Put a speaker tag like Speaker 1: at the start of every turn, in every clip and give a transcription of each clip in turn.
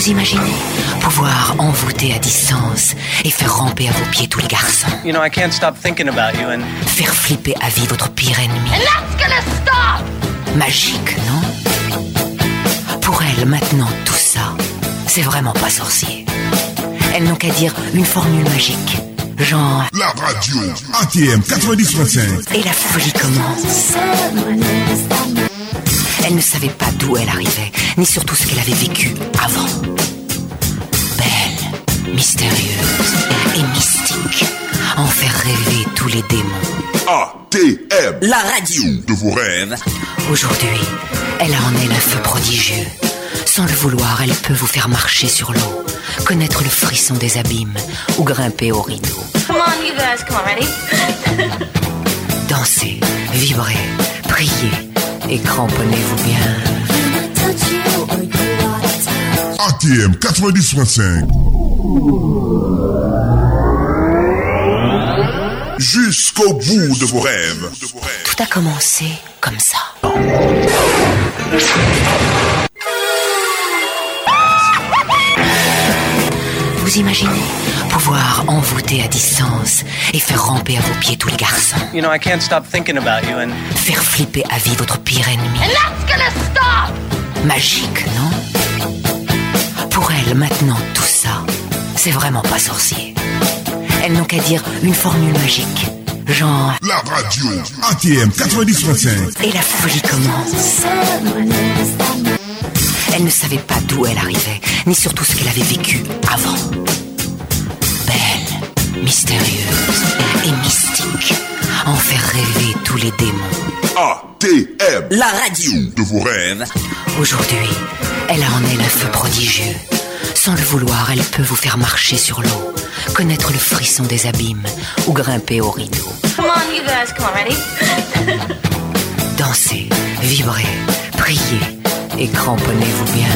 Speaker 1: Vous imaginez pouvoir envoûter à distance et faire ramper à vos pieds tous les garçons.
Speaker 2: You know, I can't stop thinking about you and
Speaker 1: Faire flipper à vie votre pire ennemi. Magique, non? Pour elle, maintenant, tout ça, c'est vraiment pas sorcier. Elles n'ont qu'à dire une formule magique. Genre,
Speaker 3: La radio ATM 90.5.
Speaker 1: et la folie commence. Elle ne savait pas d'où elle arrivait, ni surtout ce qu'elle avait vécu avant. Belle, mystérieuse et mystique. En faire rêver tous les démons.
Speaker 3: ATM.
Speaker 1: La radio
Speaker 3: De vos rêves.
Speaker 1: Aujourd'hui, elle a en elle un feu prodigieux. Sans le vouloir, elle peut vous faire marcher sur l'eau, connaître le frisson des abîmes ou grimper au rideau.
Speaker 4: Come on, you guys, come on, ready?
Speaker 1: Dansez, vibrez, priez et cramponnez-vous bien.
Speaker 3: ATM 90.5. Jusqu'au bout de vos rêves.
Speaker 1: Tout a commencé comme ça. Vous imaginez pouvoir envoûter à distance et faire ramper à vos pieds tous les garçons.
Speaker 2: you know, I can't stop thinking about you and
Speaker 1: Faire flipper à vie votre pire ennemi. Magique, non? Pour elle, maintenant, tout ça, c'est vraiment pas sorcier. Elles n'ont qu'à dire une formule magique. Genre,
Speaker 3: La radio ATM 90.5.
Speaker 1: et la folie commence. Elle ne savait pas d'où elle arrivait, ni surtout ce qu'elle avait vécu avant. Mystérieuse et mystique. En faire rêver tous les démons.
Speaker 3: ATM.
Speaker 1: La radio
Speaker 3: De vos rêves.
Speaker 1: Aujourd'hui, elle a en elle un feu prodigieux. Sans le vouloir, elle peut vous faire marcher sur l'eau, connaître le frisson des abîmes ou grimper au rideau.
Speaker 4: Come on, you guys, come on, ready?
Speaker 1: Dansez, vibrez, priez et cramponnez-vous bien.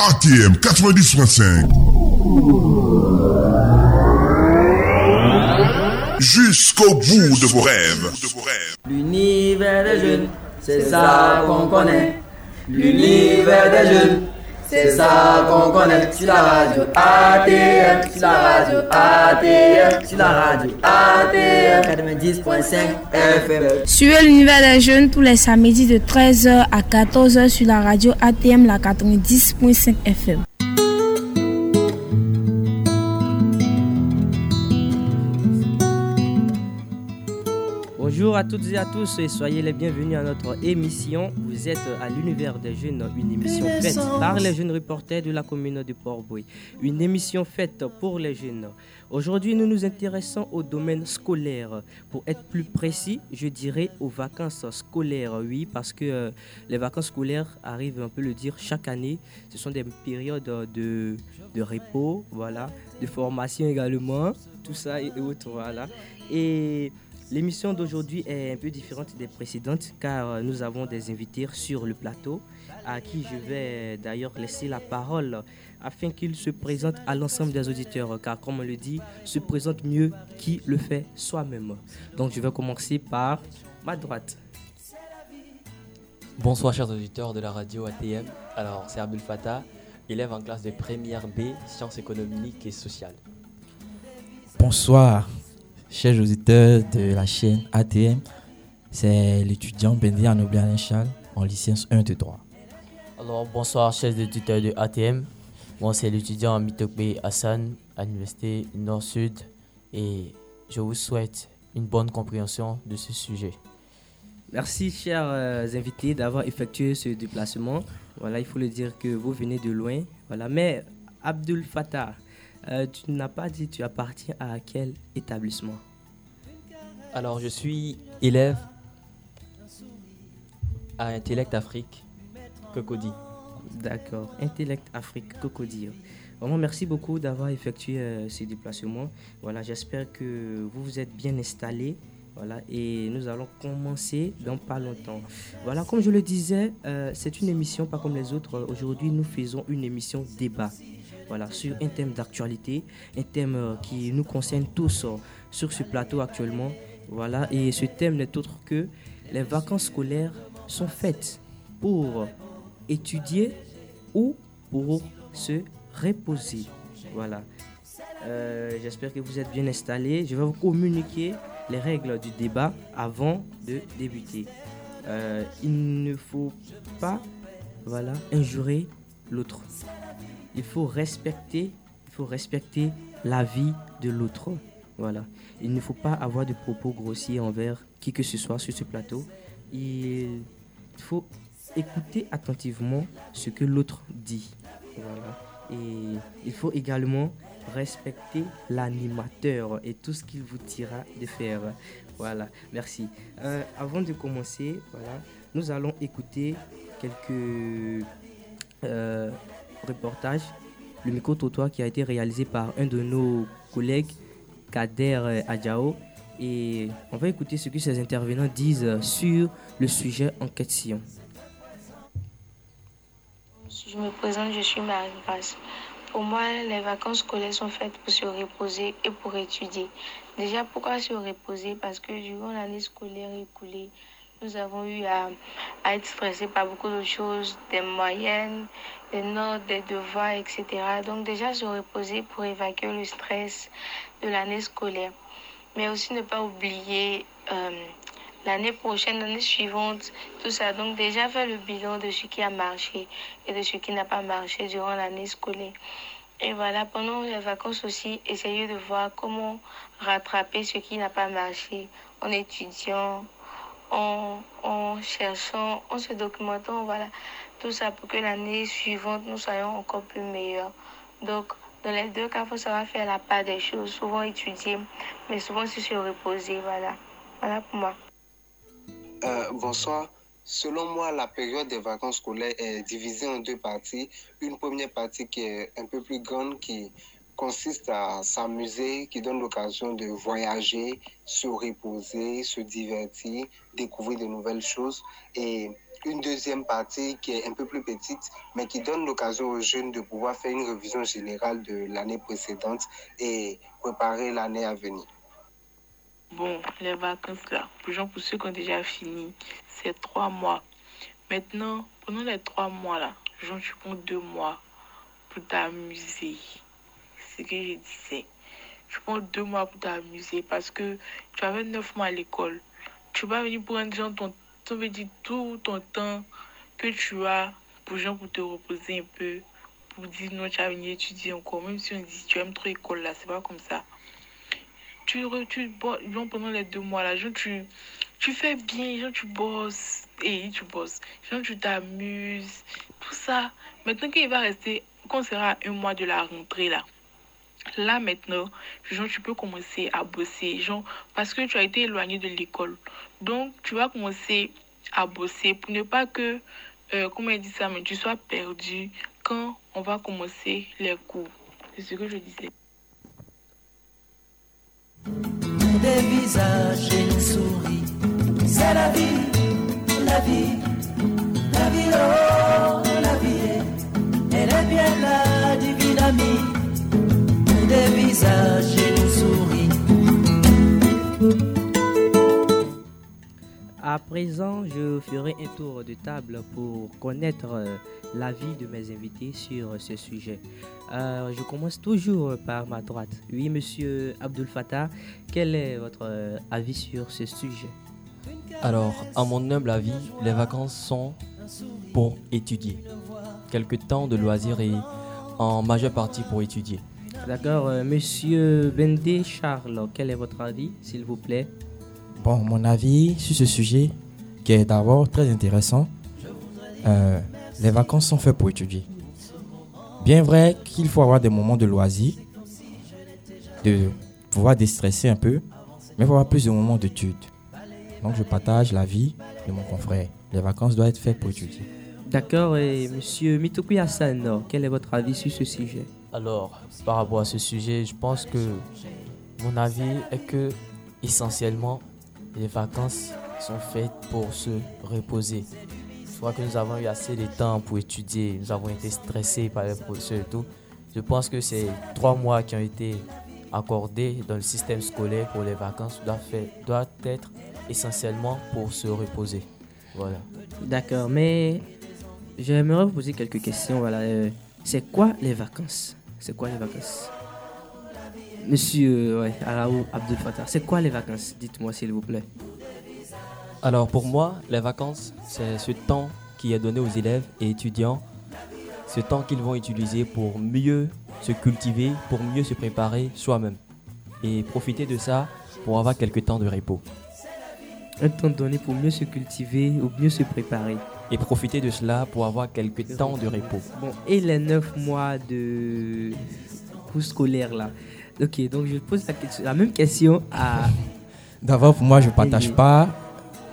Speaker 3: ATM 90.5. Jusqu'au bout de vos rêves.
Speaker 5: L'univers des jeunes, c'est ça qu'on connaît. L'univers des jeunes, c'est ça qu'on connaît. C'est la radio ATM, c'est la radio ATM, c'est la radio ATM 90.5 FM.
Speaker 6: Suivez l'univers des jeunes tous les samedis de 13h à 14h sur la radio ATM la 90.5 FM.
Speaker 7: Bonjour à toutes et à tous et soyez les bienvenus à notre émission. Vous êtes à l'univers des jeunes, une émission faite par les jeunes reporters de la commune de Port-Bouy. Une émission faite pour les jeunes. Aujourd'hui, nous nous intéressons au domaine scolaire. Pour être plus précis, je dirais aux vacances scolaires, oui, parce que euh, les vacances scolaires arrivent, on peut le dire, chaque année. Ce sont des périodes de, de repos, voilà, de formation également, tout ça et autres, voilà. Et L'émission d'aujourd'hui est un peu différente des précédentes car euh, nous avons des invités sur le plateau à qui je vais d'ailleurs laisser la parole afin qu'ils se présentent à l'ensemble des auditeurs car comme on le dit, se présente mieux qui le fait soi-même. Donc je vais commencer par ma droite.
Speaker 8: Bonsoir chers auditeurs de la radio ATM. Alors c'est Abdul Fattah, élève en classe de première B, sciences économiques et sociales.
Speaker 9: Bonsoir, chers auditeurs de la chaîne ATM. C'est l'étudiant Bendy Anoblian Charles en licence 1 de droit.
Speaker 10: Alors, bonsoir, chers auditeurs de ATM. Moi, c'est l'étudiant Mitokbe Hassan à l'Université Nord-Sud et je vous souhaite une bonne compréhension de ce sujet.
Speaker 7: Merci chers euh, invités d'avoir effectué ce déplacement. Voilà, il faut le dire que vous venez de loin. Voilà, mais Abdul Fattah, euh, tu n'as pas dit tu appartiens à quel établissement?
Speaker 8: Alors je suis élève à Intellect Afrique, Cocody.
Speaker 7: D'accord, Intellect Afrique Cocody. Vraiment, merci beaucoup d'avoir effectué euh, ces déplacements. Voilà, j'espère que vous vous êtes bien installés. Voilà, et nous allons commencer dans pas longtemps. Voilà, comme je le disais, euh, c'est une émission pas comme les autres. Aujourd'hui, nous faisons une émission débat. Voilà, sur un thème d'actualité, un thème euh, qui nous concerne tous euh, sur ce plateau actuellement. Voilà, et ce thème n'est autre que les vacances scolaires sont faites pour étudier ou pour se reposer. Voilà. Euh, j'espère que vous êtes bien installés. Je vais vous communiquer les règles du débat avant de débuter. Euh, il ne faut pas voilà, injurer l'autre. Il faut respecter, il faut respecter la vie de l'autre. Voilà. Il ne faut pas avoir de propos grossiers envers qui que ce soit sur ce plateau. Il faut écouter attentivement ce que l'autre dit. Voilà. Et il faut également respecter l'animateur et tout ce qu'il vous dira de faire. Voilà, merci. Euh, avant de commencer, voilà, nous allons écouter quelques euh, reportages. Le micro-trottoir qui a été réalisé par un de nos collègues, Kader Adjao. Et on va écouter ce que ces intervenants disent sur le sujet en question.
Speaker 4: Je me présente, je suis Marie-Grace. Pour moi, les vacances scolaires sont faites pour se reposer et pour étudier. Déjà, pourquoi se reposer? Parce que durant l'année scolaire écoulée, nous avons eu à, à être stressés par beaucoup de choses, des moyennes, des notes, des devoirs, etc. Donc déjà, se reposer pour évacuer le stress de l'année scolaire. Mais aussi ne pas oublier euh, l'année prochaine, l'année suivante, tout ça. Donc déjà faire le bilan de ce qui a marché et de ce qui n'a pas marché durant l'année scolaire. Et voilà, pendant les vacances aussi, essayer de voir comment rattraper ce qui n'a pas marché en étudiant, en, cherchant, en se documentant, voilà. Tout ça pour que l'année suivante, nous soyons encore plus meilleurs. Donc, dans les deux cas, il faut savoir faire la part des choses, souvent étudier, mais souvent aussi se reposer, voilà. Voilà pour moi.
Speaker 11: Euh, bonsoir. Selon moi, la période des vacances scolaires est divisée en deux parties. Une première partie qui est un peu plus grande, qui consiste à s'amuser, qui donne l'occasion de voyager, se reposer, se divertir, découvrir de nouvelles choses. Et une deuxième partie qui est un peu plus petite, mais qui donne l'occasion aux jeunes de pouvoir faire une révision générale de l'année précédente et préparer l'année à venir.
Speaker 12: Bon, les vacances là, pour, pour ceux qui ont déjà fini, c'est trois mois. Maintenant, pendant les trois mois là, genre, tu prends deux mois pour t'amuser. Que je disais. Tu prends deux mois pour t'amuser parce que tu avais neuf mois à l'école. Tu vas venir prendre genre, ton, ça veut dire tout ton temps que tu as pour, genre, pour te reposer un peu. Pour dire non, tu vas venir étudier encore. Même si on dit tu aimes trop l'école là, c'est pas comme ça tu, tu genre, pendant les deux mois là, genre, tu, tu fais bien, genre, tu bosses, et tu bosses, genre, tu t'amuses, tout ça. Maintenant qu'il va rester, quand sera un mois de la rentrée là, là maintenant, genre, tu peux commencer à bosser, genre, parce que tu as été éloigné de l'école. Donc, tu vas commencer à bosser pour ne pas que, euh, comment il dit ça, mais tu sois perdu quand on va commencer les cours. C'est ce que je disais.
Speaker 13: Des visages et nous sourit. C'est la vie, la vie, la vie, oh, la vie. Elle est bien la divine amie. Des visages et nous sourit.
Speaker 7: À présent, je ferai un tour de table pour connaître euh, l'avis de mes invités sur ce sujet. Euh, je commence toujours par ma droite. Oui, monsieur Abdul Fattah, quel est votre euh, avis sur ce sujet?
Speaker 8: Alors, à mon humble avis, les vacances sont pour étudier. Quelques temps de loisirs et en majeure partie pour étudier.
Speaker 7: D'accord, euh, monsieur Bendé Charles, quel est votre avis, s'il vous plaît?
Speaker 9: Bon, mon avis sur ce sujet, qui est d'abord très intéressant, euh, les vacances sont faites pour étudier. Bien vrai qu'il faut avoir des moments de loisirs, de pouvoir déstresser un peu, mais il faut avoir plus de moments d'études. Donc je partage l'avis de mon confrère. Les vacances doivent être faites pour étudier.
Speaker 7: D'accord, et monsieur Mitoku Hassan, quel est votre avis sur ce sujet?
Speaker 10: Alors, par rapport à ce sujet, je pense que mon avis est que essentiellement, les vacances sont faites pour se reposer. Je crois que nous avons eu assez de temps pour étudier. Nous avons été stressés par les professeurs et tout. Je pense que ces trois mois qui ont été accordés dans le système scolaire pour les vacances doivent, faire, doivent être essentiellement pour se reposer. Voilà.
Speaker 7: D'accord, mais j'aimerais vous poser quelques questions. Voilà, euh, c'est quoi les vacances? C'est quoi les vacances? Monsieur euh, ouais, Abdel Fattah, c'est quoi les vacances? Dites-moi s'il vous plaît.
Speaker 8: Alors pour moi, les vacances, c'est ce temps qui est donné aux élèves et étudiants, ce temps qu'ils vont utiliser pour mieux se cultiver, pour mieux se préparer soi-même et profiter de ça pour avoir quelques temps de repos.
Speaker 7: Un temps donné pour mieux se cultiver ou mieux se préparer.
Speaker 8: Et profiter de cela pour avoir quelques temps de repos.
Speaker 7: Bon, et les neuf mois de cours scolaire là Ok, donc je pose la, question- la même question à.
Speaker 9: D'abord, pour moi, je ne partage pas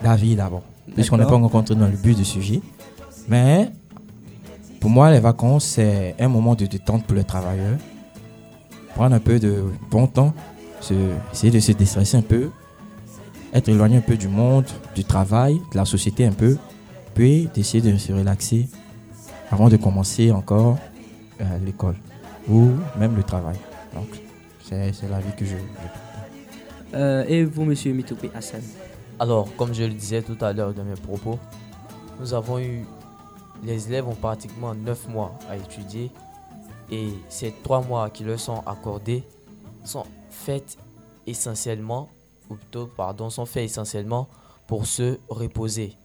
Speaker 9: d'avis d'abord, puisqu'on n'est pas rencontré dans le but du sujet. Mais pour moi, les vacances, c'est un moment de détente pour les travailleurs. Prendre un peu de bon temps, se- essayer de se déstresser un peu, être éloigné un peu du monde, du travail, de la société un peu, puis d'essayer de se relaxer avant de commencer encore euh, l'école ou même le travail. Donc, c'est c'est la vie que je, je
Speaker 7: Euh, et vous, monsieur Mitopé Hassan?
Speaker 10: Alors, comme je le disais tout à l'heure dans mes propos, nous avons eu. Les élèves ont pratiquement 9 mois à étudier et ces 3 mois qui leur sont accordés sont faits essentiellement, ou plutôt, pardon, sont faits essentiellement pour se reposer.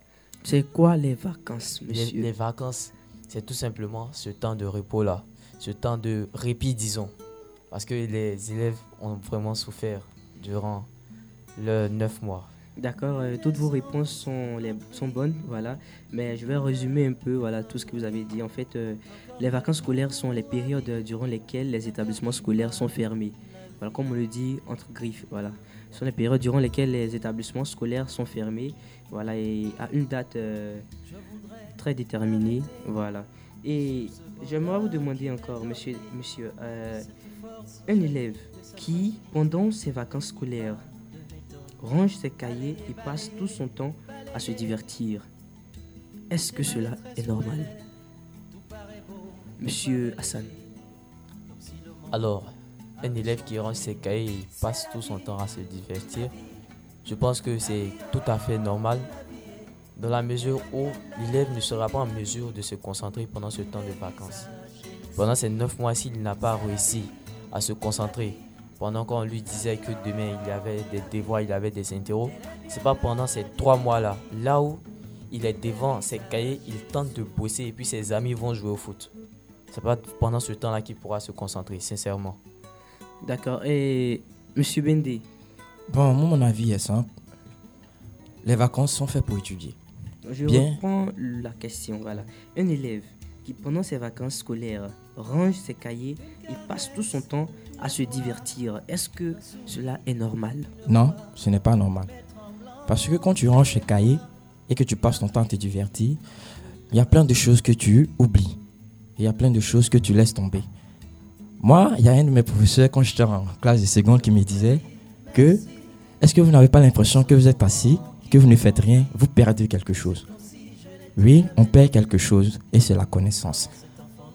Speaker 7: C'est quoi les vacances,
Speaker 10: Les,
Speaker 7: monsieur
Speaker 10: les vacances, c'est tout simplement ce temps de repos-là, ce temps de répit, disons. Parce que les élèves ont vraiment souffert durant le 9 mois.
Speaker 7: D'accord, euh, toutes vos réponses sont, les, sont bonnes, voilà. Mais je vais résumer un peu voilà, tout ce que vous avez dit. En fait, euh, les vacances scolaires sont les périodes durant lesquelles les établissements scolaires sont fermés. Voilà, comme on le dit entre griffes, voilà. Ce sont les périodes durant lesquelles les établissements scolaires sont fermés, voilà, et à une date euh, très déterminée, voilà. Et j'aimerais vous demander encore, monsieur, monsieur euh, un élève qui, pendant ses vacances scolaires, range ses cahiers et passe tout son temps à se divertir. Est-ce que cela est normal? Monsieur Hassan.
Speaker 10: Alors, un élève qui range ses cahiers et passe tout son temps à se divertir, je pense que c'est tout à fait normal dans la mesure où l'élève ne sera pas en mesure de se concentrer pendant ce temps de vacances. Pendant ces neuf mois, s'il n'a pas réussi à se concentrer, pendant qu'on lui disait que demain il y avait des devoirs, il avait des interros, c'est pas pendant ces trois mois-là, là où il est devant ses cahiers, il tente de bosser et puis ses amis vont jouer au foot. C'est pas pendant ce temps-là qu'il pourra se concentrer, sincèrement.
Speaker 7: D'accord. Et Monsieur Bendé
Speaker 9: Bon, moi, mon avis est simple. Les vacances sont faites pour étudier.
Speaker 7: Je
Speaker 9: Bien.
Speaker 7: reprends la question. Voilà. Un élève qui, pendant ses vacances scolaires, range ses cahiers et passe tout son temps à se divertir, est-ce que cela est normal?
Speaker 9: Non, ce n'est pas normal. Parce que quand tu ranges tes cahiers et que tu passes ton temps à te divertir, il y a plein de choses que tu oublies. Il y a plein de choses que tu laisses tomber. Moi, il y a un de mes professeurs, quand j'étais en classe de seconde, qui me disait que est-ce que vous n'avez pas l'impression que vous êtes assis, que vous ne faites rien, vous perdez quelque chose? Oui, on perd quelque chose et c'est la connaissance.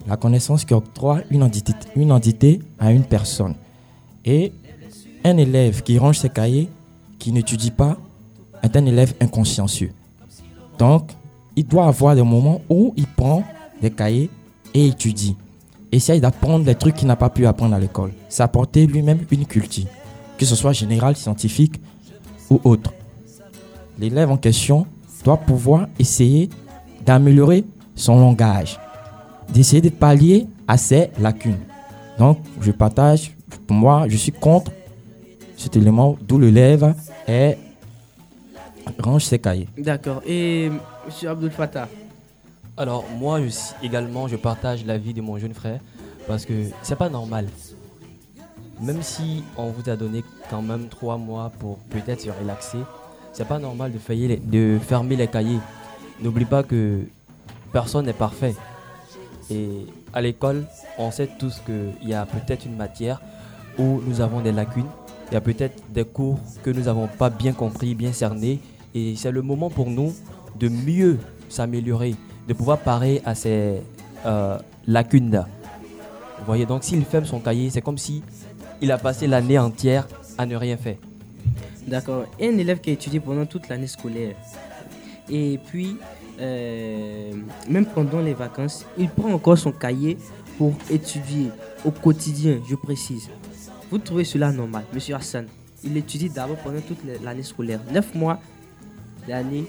Speaker 9: La connaissance qui octroie une entité, à une personne. Et un élève qui range ses cahiers, qui n'étudie pas, est un élève inconsciencieux. Donc, il doit avoir des moments où il prend des cahiers et étudie. Essaye d'apprendre des trucs qu'il n'a pas pu apprendre à l'école. S'apporter lui-même une culture, que ce soit générale, scientifique ou autre. L'élève en question doit pouvoir essayer d'améliorer son langage, d'essayer de pallier à ses lacunes. Donc, je partage, pour moi, je suis contre cet élément d'où l'élève est range ses cahiers.
Speaker 7: D'accord. Et Monsieur Abdul Fattah?
Speaker 8: Alors moi aussi, également je partage l'avis de mon jeune frère parce que c'est pas normal. Même si on vous a donné quand même trois mois pour peut-être se relaxer, c'est pas normal de, fermer les cahiers. N'oublie pas que personne n'est parfait. Et à l'école, on sait tous qu'il y a peut-être une matière où nous avons des lacunes. Il y a peut-être des cours que nous n'avons pas bien compris, bien cernés. Et c'est le moment pour nous de mieux s'améliorer, de pouvoir parer à ces euh, lacunes-là. Vous voyez, donc s'il ferme son cahier, c'est comme si il a passé l'année entière à ne rien faire.
Speaker 7: D'accord. Un élève qui a étudié pendant toute l'année scolaire. Et puis, euh, même pendant les vacances, il prend encore son cahier pour étudier au quotidien, je précise. Vous trouvez cela normal, Monsieur Hassan? Il étudie d'abord pendant toute l'année scolaire, 9 mois d'année,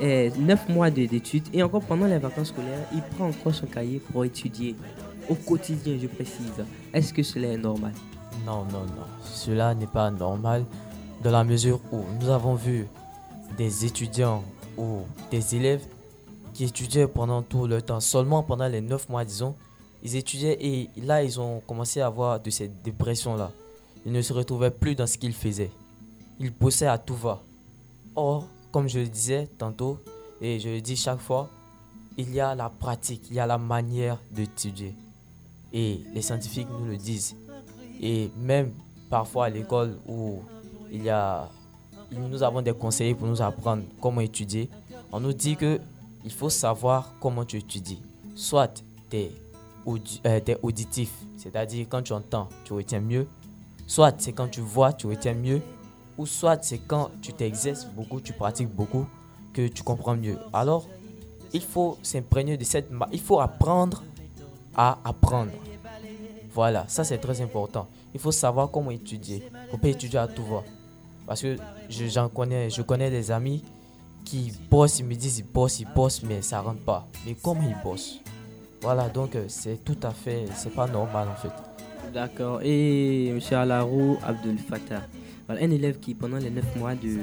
Speaker 7: 9 mois d'études, et encore pendant les vacances scolaires, il prend encore son cahier pour étudier au quotidien, je précise. Est-ce que cela est normal?
Speaker 10: Non, non, non. Cela n'est pas normal dans la mesure où nous avons vu des étudiants ou des élèves qui étudiaient pendant tout le temps, seulement pendant les 9 mois, disons, ils étudiaient et là, ils ont commencé à avoir de cette dépression-là. Ils ne se retrouvaient plus dans ce qu'ils faisaient. Ils bossaient à tout va. Or, comme je le disais tantôt, et je le dis chaque fois, il y a la pratique, il y a la manière d'étudier. Et les scientifiques nous le disent. Et même parfois à l'école où il y a, nous avons des conseillers pour nous apprendre comment étudier, on nous dit que il faut savoir comment tu étudies. Soit tu es, euh, auditif, c'est-à-dire quand tu entends, tu retiens mieux. Soit c'est quand tu vois, tu retiens mieux. Ou soit c'est quand tu t'exerces beaucoup, tu pratiques beaucoup, que tu comprends mieux. Alors, il faut s'imprégner de cette... Il faut apprendre à apprendre. Voilà, ça c'est très important. Il faut savoir comment étudier. Il ne faut pas étudier à tout va. Parce que j'en connais, je connais des amis qui bossent, ils me disent ils bossent, ils bossent, mais ça rentre pas. Mais comment ils bossent? Voilà, donc euh, c'est tout à fait, c'est pas normal en fait.
Speaker 7: D'accord. Et M. Alarou Abdel Fattah, voilà, un élève qui pendant les 9 mois de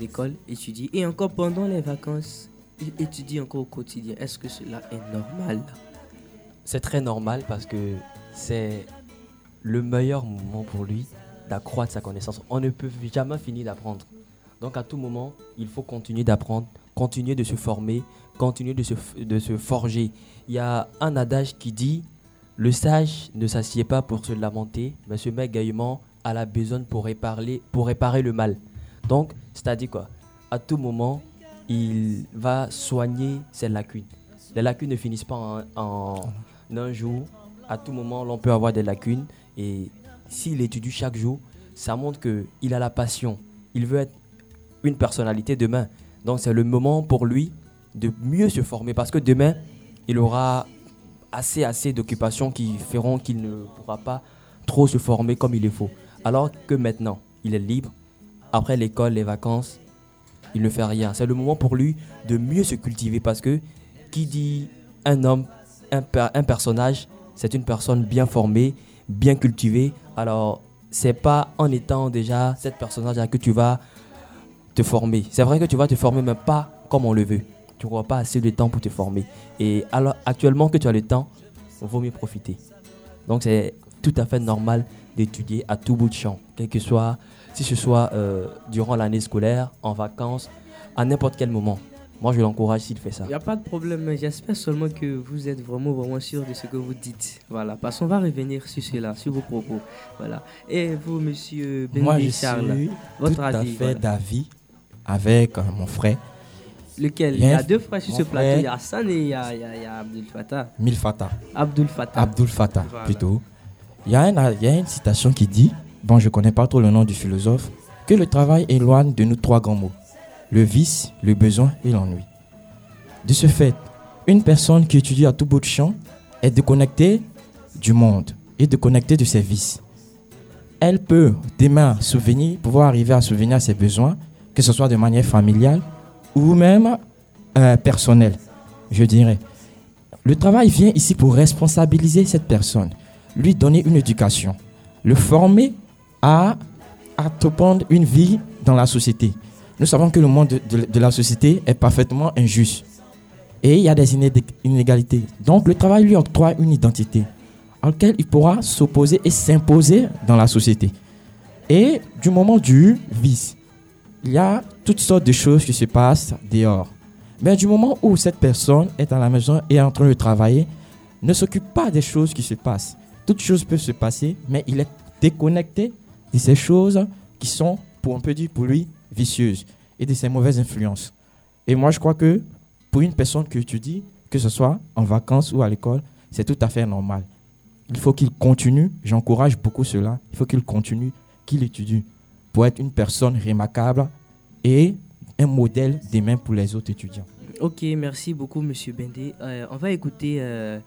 Speaker 7: l'école étudie et encore pendant les vacances, il étudie encore au quotidien. Est-ce que cela est normal?
Speaker 8: C'est très normal parce que c'est le meilleur moment pour lui d'accroître sa connaissance. On ne peut jamais finir d'apprendre. Donc à tout moment, il faut continuer d'apprendre, continuer de se former, continuer de se, forger. Il y a un adage qui dit, le sage ne s'assied pas pour se lamenter, mais se met gaiement à la besogne pour réparer, le mal. Donc, c'est-à-dire quoi? À tout moment, il va soigner ses lacunes. Les lacunes ne finissent pas en un jour. À tout moment, l'on peut avoir des lacunes. Et s'il étudie chaque jour, ça montre qu'il a la passion. Il veut être une personnalité demain. Donc c'est le moment pour lui de mieux se former parce que demain, il aura assez, assez d'occupations qui feront qu'il ne pourra pas trop se former comme il le faut. Alors que maintenant, il est libre. Après l'école, les vacances, il ne fait rien. C'est le moment pour lui de mieux se cultiver parce que qui dit un homme, un, un personnage, c'est une personne bien formée, bien cultivée. Alors, c'est pas en étant déjà cette personnage-là que tu vas te former. C'est vrai que tu vas te former, mais pas comme on le veut. Tu n'auras pas assez de temps pour te former. Et alors, actuellement que tu as le temps, il vaut mieux profiter. Donc, c'est tout à fait normal d'étudier à tout bout de champ, quel que soit, si ce soit euh, durant l'année scolaire, en vacances, à n'importe quel moment. Moi, je l'encourage s'il fait ça.
Speaker 7: Il n'y a pas de problème. J'espère seulement que vous êtes vraiment, vraiment sûr de ce que vous dites. Voilà. Parce qu'on va revenir sur cela, sur vos propos. Voilà. Et vous, monsieur
Speaker 9: Ben Moi, je Charles, suis votre tout à fait d'avis avec euh, mon frère.
Speaker 7: Lequel? Il y a deux frères sur ce plateau. Il y a Hassan et il y a, il y a, Abdul Fattah.
Speaker 9: Mil Fattah.
Speaker 7: Abdul Fattah.
Speaker 9: Abdul Fattah, plutôt. Il y, a une, il y a une citation qui dit, bon, je ne connais pas trop le nom du philosophe, que le travail éloigne de nous trois grands mots le vice, le besoin et l'ennui. De ce fait, une personne qui étudie à tout bout de champ est déconnectée du monde et déconnectée de ses vices. Elle peut demain souvenir, pouvoir arriver à souvenir à ses besoins, que ce soit de manière familiale ou même euh, personnelle, je dirais. Le travail vient ici pour responsabiliser cette personne, lui donner une éducation, le former à, à prendre une vie dans la société. Nous savons que le monde de, la société est parfaitement injuste. Et il y a des inégalités. Donc le travail lui octroie une identité à laquelle il pourra s'opposer et s'imposer dans la société. Et du moment du vice, il y a toutes sortes de choses qui se passent dehors. Mais du moment où cette personne est à la maison et est en train de travailler, ne s'occupe pas des choses qui se passent. Toutes choses peuvent se passer, mais il est déconnecté de ces choses qui sont, pour un peu dire pour lui, vicieuses et de ces mauvaises influences. Et moi, je crois que pour une personne que tu dis, que ce soit en vacances ou à l'école, c'est tout à fait normal. Il faut qu'il continue, j'encourage beaucoup cela, il faut qu'il continue, qu'il étudie pour être une personne remarquable et un modèle des mêmes pour les autres étudiants.
Speaker 7: Ok, merci beaucoup, Monsieur Bendé. Euh, on va écouter euh,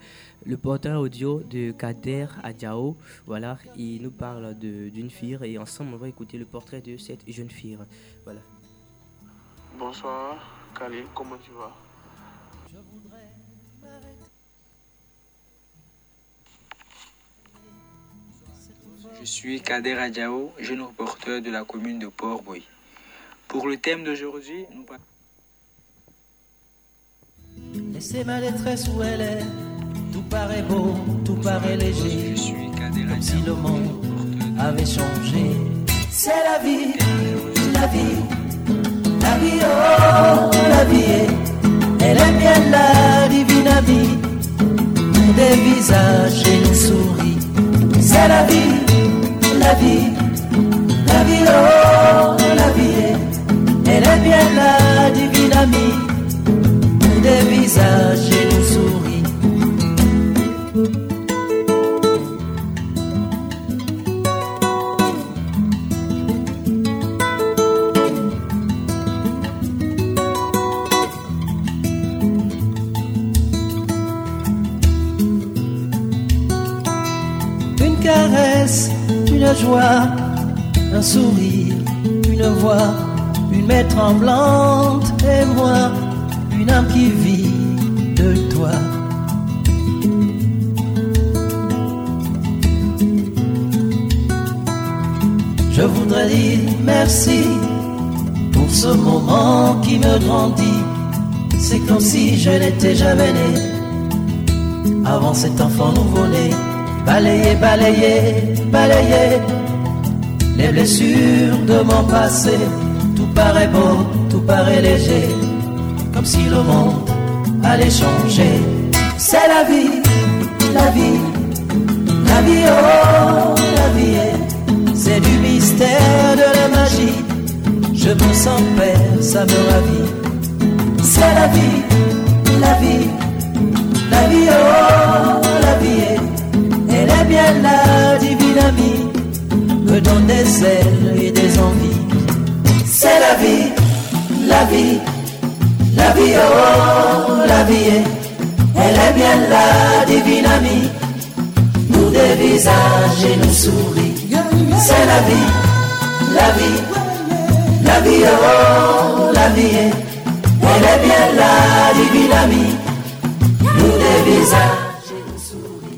Speaker 7: le portrait audio de Kader Adjao. Voilà, il nous parle de- d'une fille et ensemble on va écouter le portrait de cette jeune fille. Voilà.
Speaker 14: Bonsoir, Khalil, comment tu vas?
Speaker 15: Je suis Kader Adjao, jeune reporter de la commune de Port-Bouy. Pour le thème d'aujourd'hui, nous parlons
Speaker 13: Laissez ma détresse où elle est. Tout paraît beau, tout paraît léger. Comme si le monde avait changé. C'est la vie, la vie, la vie, oh, la vie. Elle est bien la divine amie. Des visages et une souris. C'est la vie, la vie, la vie, oh, la vie. Elle est bien la divine amie Une caresse, une joie, un sourire, une voix, une main tremblante et moi une âme qui vit Je voudrais dire merci pour ce moment qui me grandit. C'est comme si je n'étais jamais né. Avant cet enfant nouveau-né, balayer, balayer, balayer les blessures de mon passé. Tout paraît beau, tout paraît léger comme si le monde allait changer. C'est la vie, la vie, la vie, oh, la vie, est- c'est du mystère, de la magie. Je me sens père, ça me ravit. C'est la vie, la vie, la vie, oh, la vie, elle est bien la divine amie, me donne des ailes et des envies. C'est la vie, la vie. La vie, oh, la vie, elle est bien la divine amie. Nous des visages et nous souris. C'est la vie, la vie, la vie, oh, la vie, est- elle est bien la divine amie. Nous des visages.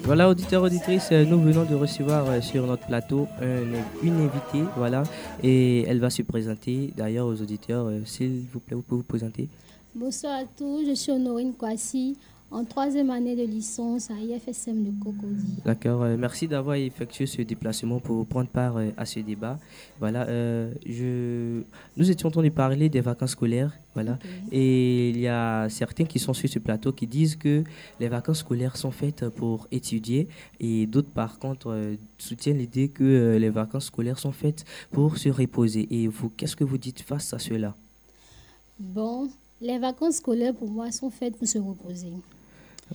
Speaker 7: Voilà, auditeurs, auditrices, euh, nous venons de recevoir euh, sur notre plateau un- une invitée, voilà, et elle va se présenter d'ailleurs aux auditeurs. euh, S'il vous plaît, vous pouvez vous présenter.
Speaker 16: Bonsoir à tous, je suis Honorine Kwasi, en troisième année de licence à IFSM de Cocody.
Speaker 7: D'accord, euh, merci d'avoir effectué ce déplacement pour prendre part euh, à ce débat. Voilà, euh, je... nous étions en train de parler des vacances scolaires, voilà, et il y a certains qui sont sur ce plateau qui disent que les vacances scolaires sont faites pour étudier, et d'autres par contre soutiennent l'idée que les vacances scolaires sont faites pour se reposer. Et vous, qu'est-ce que vous dites face à cela?
Speaker 16: Bon, les vacances scolaires pour moi sont faites pour se reposer.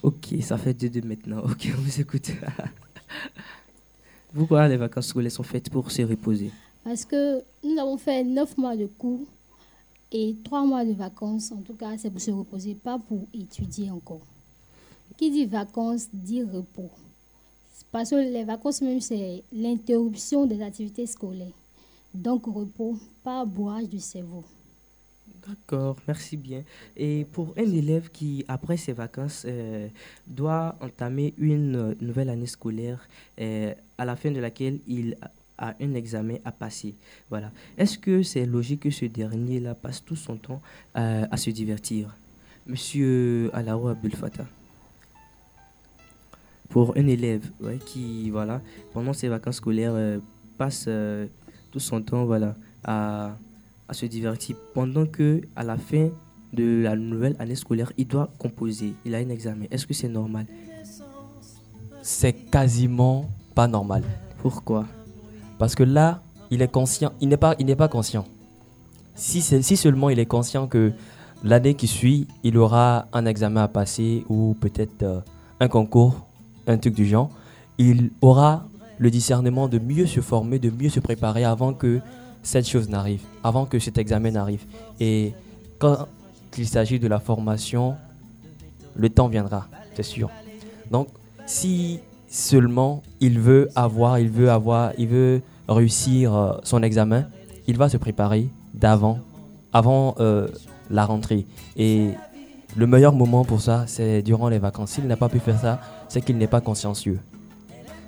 Speaker 7: Ok, ça fait deux deux maintenant. Ok, on vous écoute. Pourquoi les vacances scolaires sont faites pour se reposer?
Speaker 16: Parce que nous avons fait neuf mois de cours et trois mois de vacances. En tout cas, c'est pour se reposer, pas pour étudier encore. Qui dit vacances dit repos. Parce que les vacances même, c'est l'interruption des activités scolaires. Donc repos, pas bourrage du cerveau.
Speaker 7: D'accord, merci bien. Et pour un élève qui, après ses vacances, euh, doit entamer une euh, nouvelle année scolaire euh, à la fin de laquelle il a un examen à passer, voilà. Est-ce que c'est logique que ce dernier-là passe tout son temps à se divertir? Monsieur Alaro Abdel Fattah pour un élève qui, voilà, pendant ses vacances scolaires, passe tout son temps voilà, à, à se divertir, pendant que à la fin de la nouvelle année scolaire, il doit composer, il a un examen. Est-ce que c'est normal?
Speaker 8: C'est quasiment pas normal.
Speaker 7: Pourquoi?
Speaker 8: Parce que là, il est conscient, il n'est pas, il n'est pas conscient. Si, si seulement il est conscient que l'année qui suit, il aura un examen à passer ou peut-être euh, un concours, un truc du genre, il aura le discernement de mieux se former, de mieux se préparer avant que cette chose n'arrive, avant que cet examen n'arrive. Et quand qu'il s'agit de la formation, le temps viendra, c'est sûr. Donc, si seulement il veut avoir, il veut avoir, il veut réussir euh, son examen, il va se préparer d'avant, avant euh, la rentrée. Et le meilleur moment pour ça, c'est durant les vacances. S'il n'a pas pu faire ça, c'est qu'il n'est pas consciencieux.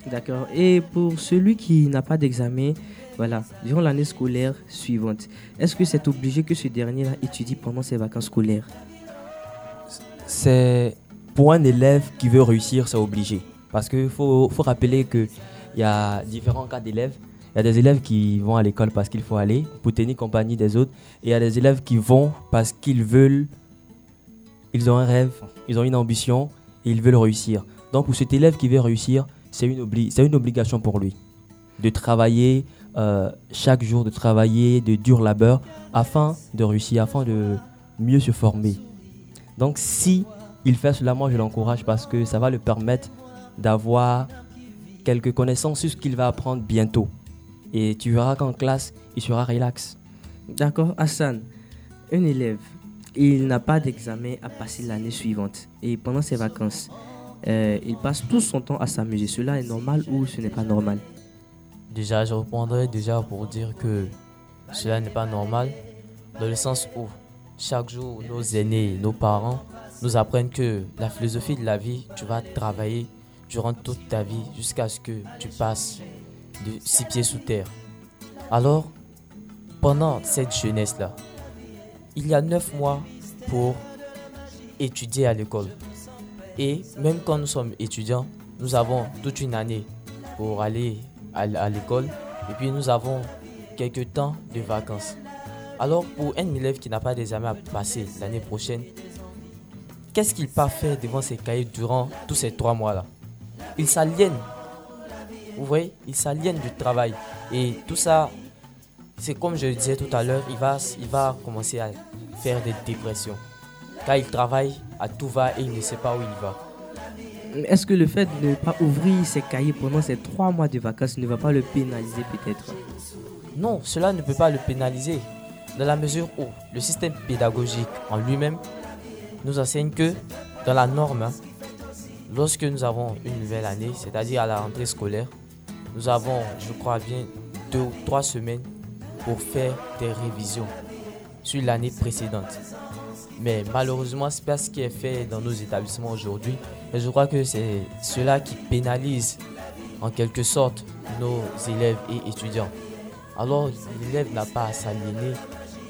Speaker 7: D'accord. Et pour celui qui n'a pas d'examen, voilà, durant l'année scolaire suivante, est-ce que c'est obligé que ce dernier-là étudie pendant ses vacances scolaires?
Speaker 8: C'est pour un élève qui veut réussir, c'est obligé. Parce qu'il faut, faut rappeler qu'il y a différents cas d'élèves. Il y a des élèves qui vont à l'école parce qu'il faut aller pour tenir compagnie des autres. Et il y a des élèves qui vont parce qu'ils veulent, ils ont un rêve, ils ont une ambition et ils veulent réussir. Donc pour cet élève qui veut réussir, c'est une, une obligation pour lui de travailler euh, chaque jour, de travailler de dur labeur afin de réussir, afin de mieux se former. Donc si il fait cela, moi je l'encourage parce que ça va le permettre d'avoir quelques connaissances sur ce qu'il va apprendre bientôt. Et tu verras qu'en classe, il sera relax.
Speaker 7: D'accord, Hassan, un élève, il n'a pas d'examen à passer l'année suivante. Et pendant ses vacances, euh, il passe tout son temps à s'amuser. Cela est normal ou ce n'est pas normal?
Speaker 10: Déjà, je répondrai déjà pour dire que cela n'est pas normal, dans le sens où chaque jour, nos aînés, nos parents nous apprennent que la philosophie de la vie, tu vas travailler durant toute ta vie jusqu'à ce que tu passes de six pieds sous terre. Alors, pendant cette jeunesse-là, il y a neuf mois pour étudier à l'école. Et même quand nous sommes étudiants, nous avons toute une année pour aller à, l'école et puis nous avons quelques temps de vacances. Alors pour un élève qui n'a pas d'examen à passer l'année prochaine, qu'est-ce qu'il peut faire devant ses cahiers durant tous ces trois mois-là? Il s'aliène. Vous voyez, il s'aliène du travail. Et tout ça, c'est comme je le disais tout à l'heure, il va, il va commencer à faire des dépressions. Car il travaille à tout va et il ne sait pas où il va.
Speaker 7: Est-ce que le fait de ne pas ouvrir ses cahiers pendant ces trois mois de vacances ne va pas le pénaliser peut-être?
Speaker 10: Non, cela ne peut pas le pénaliser. Dans la mesure où le système pédagogique en lui-même nous enseigne que dans la norme, hein, lorsque nous avons une nouvelle année, c'est-à-dire à la rentrée scolaire, nous avons, je crois bien, deux ou trois semaines pour faire des révisions sur l'année précédente. Mais malheureusement, c'est pas ce qui est fait dans nos établissements aujourd'hui. Et je crois que c'est cela qui pénalise en quelque sorte nos élèves et étudiants. Alors, l'élève n'a pas à s'aliéner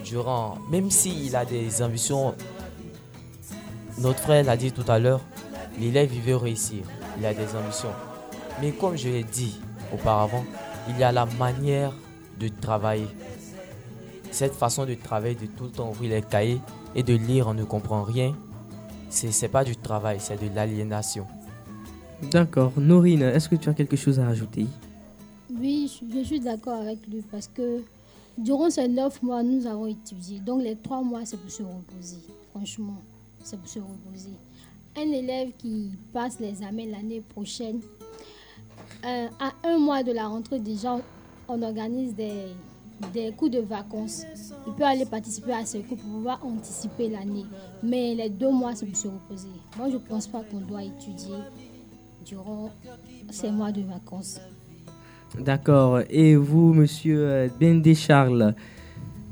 Speaker 10: durant, même s'il a des ambitions. Notre frère l'a dit tout à l'heure, l'élève veut réussir, il a des ambitions. Mais comme je l'ai dit auparavant, il y a la manière de travailler. Cette façon de travailler, de tout le temps ouvrir les cahiers et de lire, on ne comprend rien. Ce n'est pas du travail, c'est de l'aliénation.
Speaker 7: D'accord. Norine, est-ce que tu as quelque chose à ajouter
Speaker 16: Oui, je suis d'accord avec lui parce que durant ces neuf mois, nous avons étudié. Donc les trois mois, c'est pour se reposer. Franchement, c'est pour se reposer. Un élève qui passe l'examen l'année prochaine, euh, à un mois de la rentrée déjà, on organise des, des cours de vacances. Il peut aller participer à ces cours pour pouvoir anticiper l'année. Mais les deux mois, c'est pour se reposer. Moi, je ne pense pas qu'on doit étudier durant ces mois de vacances.
Speaker 7: D'accord. Et vous, monsieur euh, Bendé Charles,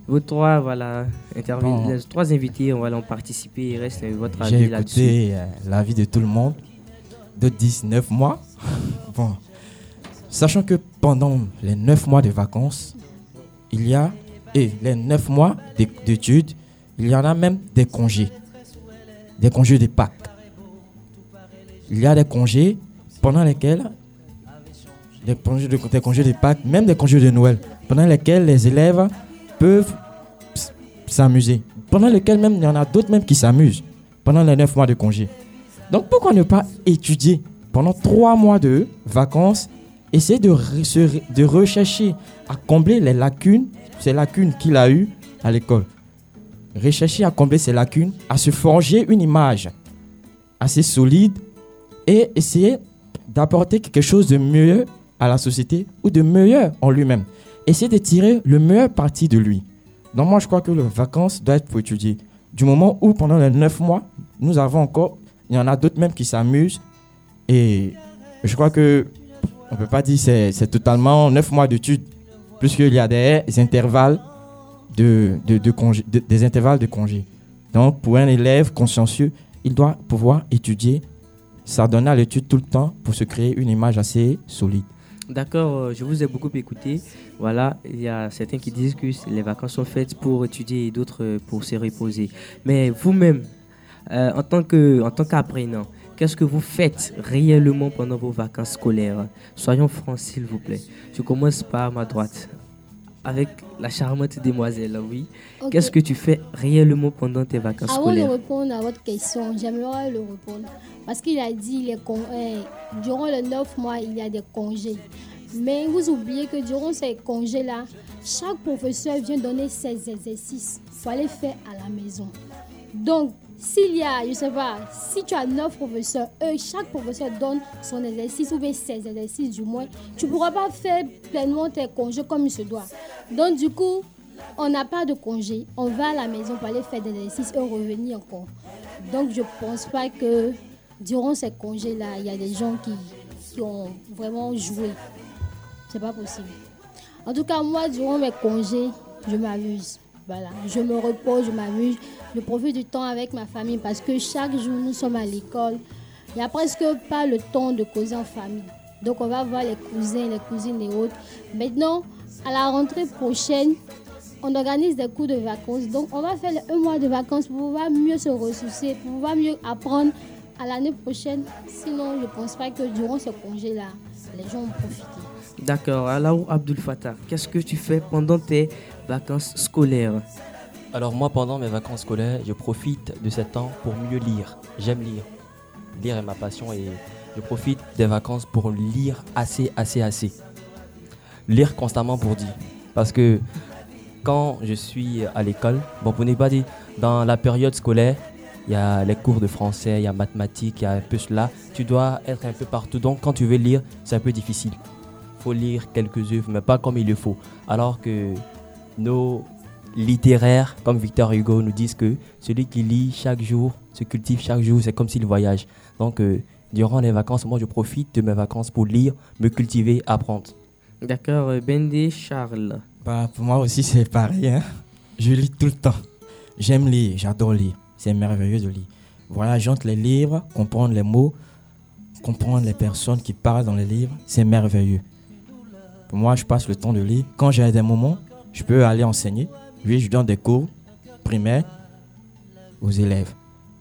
Speaker 7: vos trois, voilà, les trois invités voilà, ont participé. Il reste votre avis là-dessus.
Speaker 9: J'ai écouté euh, l'avis de tout le monde de 19 mois. bon. Sachant que pendant les 9 mois de vacances, il y a, et les 9 mois d'études, il y en a même des congés. Des congés de Pâques. Il y a des congés pendant lesquels, des congés de, des congés de Pâques, même des congés de Noël, pendant lesquels les élèves peuvent s'amuser. Pendant lesquels même, il y en a d'autres même qui s'amusent pendant les 9 mois de congés. Donc pourquoi ne pas étudier pendant 3 mois de vacances essayer de, de rechercher à combler les lacunes, ces lacunes qu'il a eues à l'école. Rechercher à combler ces lacunes, à se forger une image assez solide et essayer d'apporter quelque chose de mieux à la société ou de meilleur en lui-même. Essayer de tirer le meilleur parti de lui. Donc moi je crois que les vacances doivent être pour étudier. du moment où pendant les neuf mois, nous avons encore, il y en a d'autres même qui s'amusent. Et je crois que on peut pas dire c'est c'est totalement neuf mois d'études, puisqu'il y a des intervalles de, de. Donc pour un élève consciencieux, il doit pouvoir étudier, s'adonner à l'étude tout le temps pour se créer une image assez solide.
Speaker 7: D'accord, euh, je vous ai beaucoup écouté. Voilà, il y a certains qui disent que les vacances sont faites pour étudier et d'autres pour se reposer. Mais vous-même, euh, en tant qu'apprenant, qu'est-ce que vous faites réellement pendant vos vacances scolaires? Soyons francs, s'il vous plaît. Je commence par ma droite. Avec la charmante demoiselle, oui. Qu'est-ce que tu fais réellement pendant tes vacances
Speaker 16: Avant de
Speaker 7: scolaires?
Speaker 16: répondre à votre question, j'aimerais le répondre. Parce qu'il a dit, les con- euh, durant les 9 mois, il y a des congés. Mais vous oubliez que durant ces congés-là, chaque professeur vient donner ses exercices. Il faut aller faire à la maison. Donc, s'il y a, je sais pas, si tu as 9 professeurs, eux, chaque professeur donne son exercice ou bien ses exercices du moins, tu ne pourras pas faire pleinement tes congés comme il se doit. Donc, du coup, on n'a pas de congé. On va à la maison pour aller faire des exercices et revenir encore. Donc, je ne pense pas que durant ces congés-là, il y a des gens qui, qui ont vraiment joué. C'est pas possible. En tout cas, moi, durant mes congés, je m'amuse. Voilà, je me repose, je m'amuse. Je profite du temps avec ma famille parce que chaque jour, nous sommes à l'école. Il n'y a presque pas le temps de causer en famille. Donc, on va voir les cousins, les cousines et autres. Maintenant, à la rentrée prochaine, on organise des cours de vacances. Donc, on va faire un mois de vacances pour pouvoir mieux se ressourcer, pour pouvoir mieux apprendre à l'année prochaine. Sinon, je ne pense pas que durant ce congé-là, les gens ont profité.
Speaker 7: D'accord. Alors, Abdul Fattah, qu'est-ce que tu fais pendant tes vacances scolaires
Speaker 8: Alors moi, pendant mes vacances scolaires, je profite de ce temps pour mieux lire. J'aime lire. Lire est ma passion et je profite des vacances pour lire assez, assez, assez. Lire constamment pour dire. Parce que quand je suis à l'école, bon, pour ne pas dire, dans la période scolaire, il y a les cours de français, il y a mathématiques, il y a un peu cela. Tu dois être un peu partout. Donc quand tu veux lire, c'est un peu difficile. Il faut lire quelques œuvres, mais pas comme il le faut. Alors que nos littéraires, comme Victor Hugo, nous disent que celui qui lit chaque jour, se cultive chaque jour, c'est comme s'il voyage. Donc, euh, durant les vacances, moi, je profite de mes vacances pour lire, me cultiver, apprendre.
Speaker 7: D'accord, euh, Bendé Charles.
Speaker 9: Bah, pour moi aussi, c'est pareil. hein. Je lis tout le temps. J'aime lire, j'adore lire. C'est merveilleux de lire. Voyager entre les livres, comprendre les mots, comprendre les personnes qui parlent dans les livres, c'est merveilleux. Moi, je passe le temps de lire. Quand j'ai des moments, je peux aller enseigner. Oui, je donne des cours primaires aux élèves.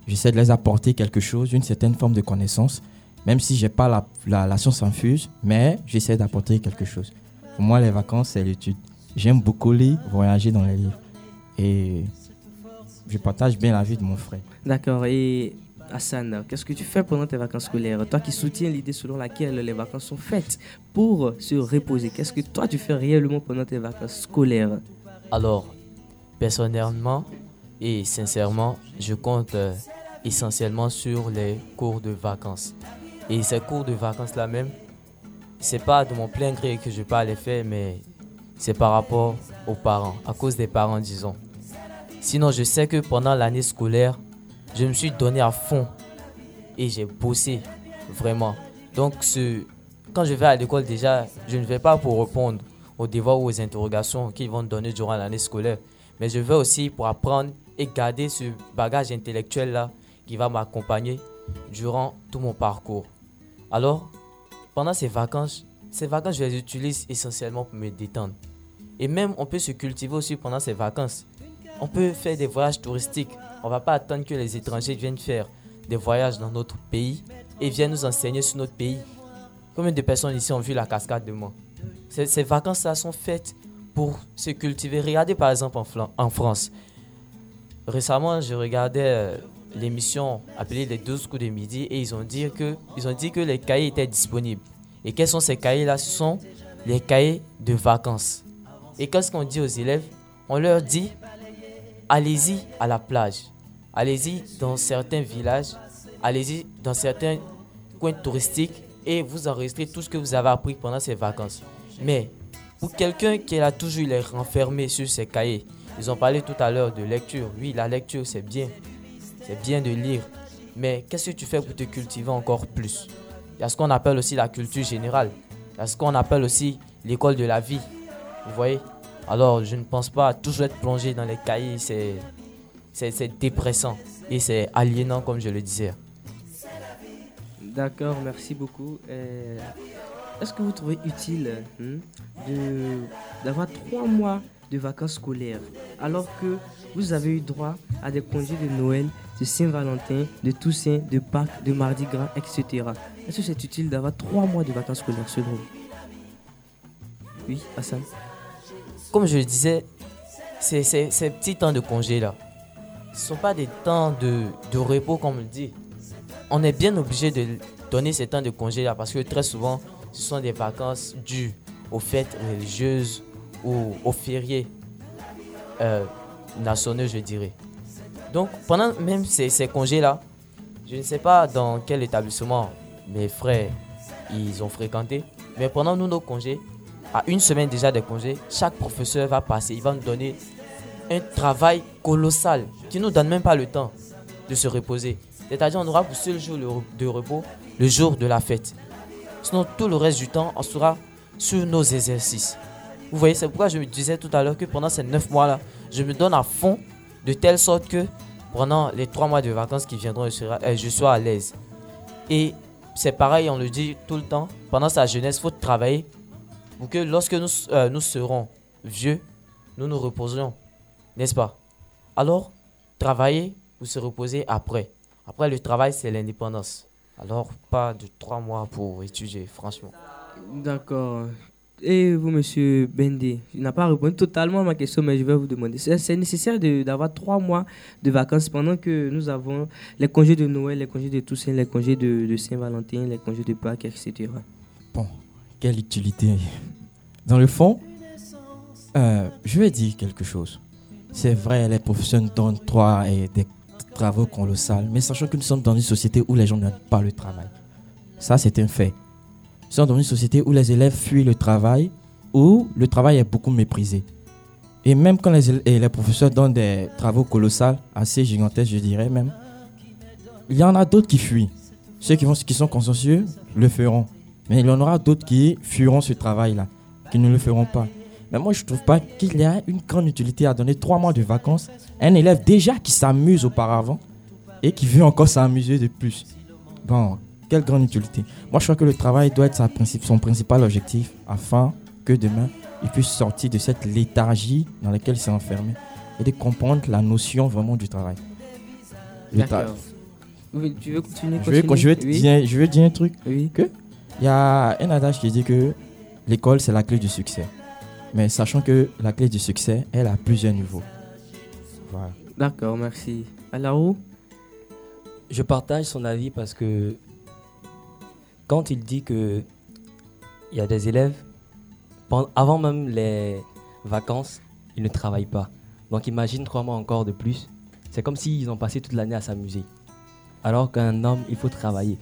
Speaker 9: J'essaie de les apporter quelque chose, une certaine forme de connaissance, même si j'ai pas la, la, la science infuse, mais j'essaie d'apporter quelque chose. Pour moi, les vacances, c'est l'étude. J'aime beaucoup lire, voyager dans les livres. Et je partage bien la vie de mon frère.
Speaker 7: D'accord. Et Hassan, qu'est-ce que tu fais pendant tes vacances scolaires? Toi qui soutiens l'idée selon laquelle les vacances sont faites pour se reposer, qu'est-ce que toi tu fais réellement pendant tes vacances scolaires?
Speaker 10: Alors, personnellement et sincèrement, je compte euh, essentiellement sur les cours de vacances. Et ces cours de vacances-là même, c'est pas de mon plein gré que je peux les faire, mais c'est par rapport aux parents, à cause des parents, disons. Sinon, je sais que pendant l'année scolaire, je me suis donné à fond et j'ai bossé vraiment. Donc, quand je vais à l'école, déjà, je ne vais pas pour répondre aux devoirs ou aux interrogations qu'ils vont donner durant l'année scolaire, mais je vais aussi pour apprendre et garder ce bagage intellectuel-là qui va m'accompagner durant tout mon parcours. Alors, pendant ces vacances, ces vacances, je les utilise essentiellement pour me détendre. Et même, on peut se cultiver aussi pendant ces vacances. On peut faire des voyages touristiques. On va pas attendre que les étrangers viennent faire des voyages dans notre pays et viennent nous enseigner sur notre pays. Combien de personnes ici ont vu la cascade de Mont Ces, ces vacances-là sont faites pour se cultiver. Regardez par exemple en France. Récemment, je regardais euh, l'émission appelée Les 12 coups de midi et ils ont dit que, ils ont dit que les cahiers étaient disponibles. Et quels sont ces cahiers-là? Ce sont les cahiers de vacances. Et qu'est-ce qu'on dit aux élèves? On leur dit allez-y à la plage, allez-y dans certains villages, allez-y dans certains coins touristiques et vous enregistrez tout ce que vous avez appris pendant ces vacances. Mais pour quelqu'un qui a toujours les renfermé sur ses cahiers, Ils ont parlé tout à l'heure de lecture. Oui, la lecture, c'est bien. C'est bien de lire. Mais qu'est-ce que tu fais pour te cultiver encore plus? Il y a ce qu'on appelle aussi la culture générale. Il y a ce qu'on appelle aussi l'école de la vie. Vous voyez? Alors, je ne pense pas toujours être plongé dans les cahiers. C'est, dépressant et c'est aliénant, comme je le disais.
Speaker 7: D'accord, merci beaucoup. Euh, Est-ce que vous trouvez utile hein, d'avoir trois mois de vacances scolaires alors que vous avez eu droit à des congés de Noël, de Saint-Valentin, de Toussaint, de Pâques, de Mardi Gras, etc. Est-ce que c'est utile d'avoir trois mois de vacances scolaires selon vous? Oui, Hassan
Speaker 10: Comme je le disais, ces, petits temps de congé là, ce ne sont pas des temps de, de repos comme on le dit. On est bien obligé de donner ces temps de congé là parce que très souvent, ce sont des vacances dues aux fêtes religieuses ou aux fériés euh, nationaux, je dirais. Donc, pendant même ces, ces congés-là, je ne sais pas dans quel établissement mes frères ils ont fréquenté, mais pendant nous, nos congés, à une semaine déjà des congés, chaque professeur va passer, il va nous donner un travail colossal qui ne nous donne même pas le temps de se reposer. C'est-à-dire, on aura pour seul jour de repos le jour de la fête. Sinon, tout le reste du temps, on sera sur nos exercices. Vous voyez, c'est pourquoi je me disais tout à l'heure que pendant ces neuf mois-là, je me donne à fond de telle sorte que pendant les trois mois de vacances qui viendront, euh, je sois à l'aise. Et c'est pareil, on le dit tout le temps, pendant sa jeunesse, il faut travailler pour que lorsque nous, euh, nous serons vieux, nous nous reposerons. N'est-ce pas? Alors, travailler ou se reposer après. Après, le travail, c'est l'indépendance. Alors, pas de trois mois pour étudier, franchement.
Speaker 7: D'accord. Et vous, monsieur Bendé, il n'a pas répondu totalement à ma question, mais je vais vous demander. C'est nécessaire d'avoir trois mois de vacances pendant que nous avons les congés de Noël, les congés de Toussaint, les congés de, de Saint-Valentin, les congés de Pâques, etc.
Speaker 9: Bon, quelle utilité. Dans le fond, euh, je vais dire quelque chose. C'est vrai, les professeurs nous donnent trois et des travaux colossaux, mais sachant que nous sommes dans une société où les gens n'aiment pas le travail. Ça, c'est un fait. Nous sommes dans une société où les élèves fuient le travail, où le travail est beaucoup méprisé. Et même quand les, les professeurs donnent des travaux colossaux, assez gigantesques, je dirais même, il y en a d'autres qui fuient. Ceux qui, qui sont consciencieux le feront. Mais il y en aura d'autres qui fuiront ce travail-là, qui ne le feront pas. Mais moi, je ne trouve pas qu'il y a une grande utilité à donner trois mois de vacances à un élève déjà qui s'amuse auparavant et qui veut encore s'amuser de plus. Bon, quelle grande utilité. Moi, je crois que le travail doit être sa principe, son principal objectif afin que demain, il puisse sortir de cette léthargie dans laquelle il s'est enfermé et de comprendre la notion vraiment du travail. Le tra-
Speaker 7: D'accord. Oui, tu veux continuer
Speaker 9: je
Speaker 7: continuer
Speaker 9: je,
Speaker 7: Oui.
Speaker 9: dire, je vais dire un truc.
Speaker 7: Oui.
Speaker 9: Que il y a un adage qui dit que l'école, c'est la clé du succès. Mais sachant que la clé du succès, elle a plusieurs niveaux. Voilà.
Speaker 7: D'accord, merci. Alors,
Speaker 8: Je partage son avis parce que quand il dit que il y a des élèves, avant même les vacances, ils ne travaillent pas. Donc imagine trois mois encore de plus. C'est comme s'ils ont passé toute l'année à s'amuser. Alors qu'un homme, il faut travailler.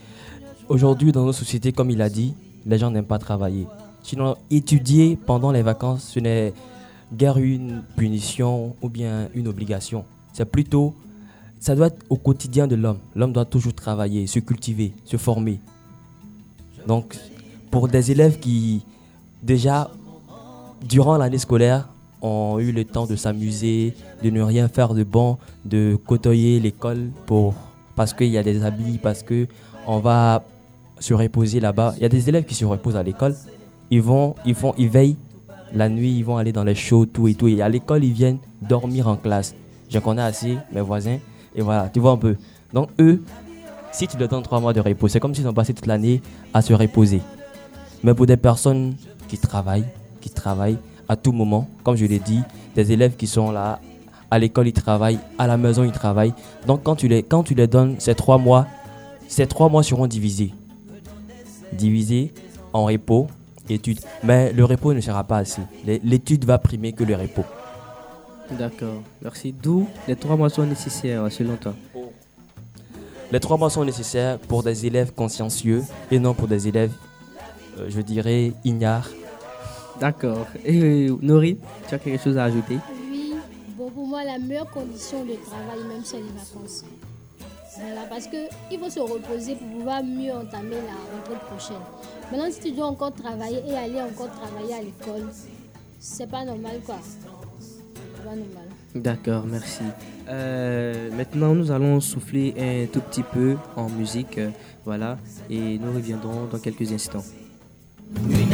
Speaker 8: Aujourd'hui, dans nos sociétés, comme il a dit, les gens n'aiment pas travailler. Sinon, étudier pendant les vacances, ce n'est guère une punition ou bien une obligation. C'est plutôt, ça doit être au quotidien de l'homme. L'homme doit toujours travailler, se cultiver, se former. Donc, pour des élèves qui, déjà, durant l'année scolaire, ont eu le temps de s'amuser, de ne rien faire de bon, de côtoyer l'école pour parce qu'il y a des habits, parce que on va se reposer là-bas. Il y a des élèves qui se reposent à l'école. Ils vont, ils font, ils veillent la nuit, ils vont aller dans les shows, tout et tout. Et à l'école, ils viennent dormir en classe. J'en connais assez, mes voisins. Et voilà, tu vois un peu. Donc eux, si tu leur donnes trois mois de repos, c'est comme s'ils ont passé toute l'année à se reposer. Mais pour des personnes qui travaillent, qui travaillent à tout moment, comme je l'ai dit, des élèves qui sont là, à l'école ils travaillent, à la maison ils travaillent. Donc quand tu les, quand tu les donnes ces trois mois, ces trois mois seront divisés. Divisés en repos, études. Mais le repos ne sera pas assez. L'étude va primer que le repos.
Speaker 7: d'accord, merci. D'où les trois mois sont nécessaires selon toi
Speaker 8: Les trois mois sont nécessaires pour des élèves consciencieux et non pour des élèves, euh, je dirais, ignares.
Speaker 7: D'accord. Et euh, Nori, tu as quelque chose à ajouter?
Speaker 16: Oui, Bobo la meilleure condition de travail, même sur les vacances. Voilà, parce qu'il faut se reposer pour pouvoir mieux entamer la rentrée prochaine. Maintenant, si tu dois encore travailler et aller encore travailler à l'école, c'est pas normal quoi. C'est pas normal.
Speaker 7: D'accord, merci. Euh, maintenant, nous allons souffler un tout petit peu en musique, euh, voilà, et nous reviendrons dans quelques instants.
Speaker 13: Une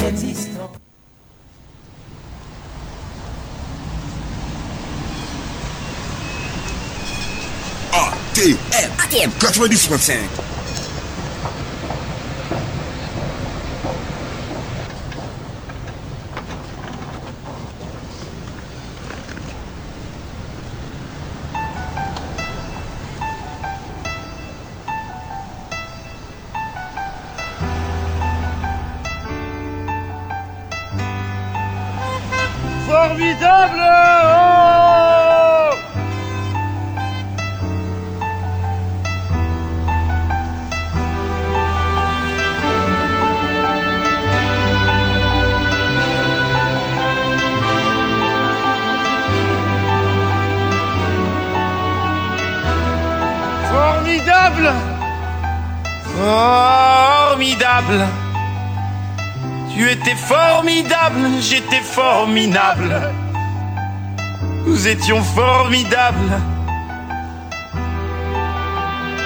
Speaker 17: T, 95.5. Nous étions formidables.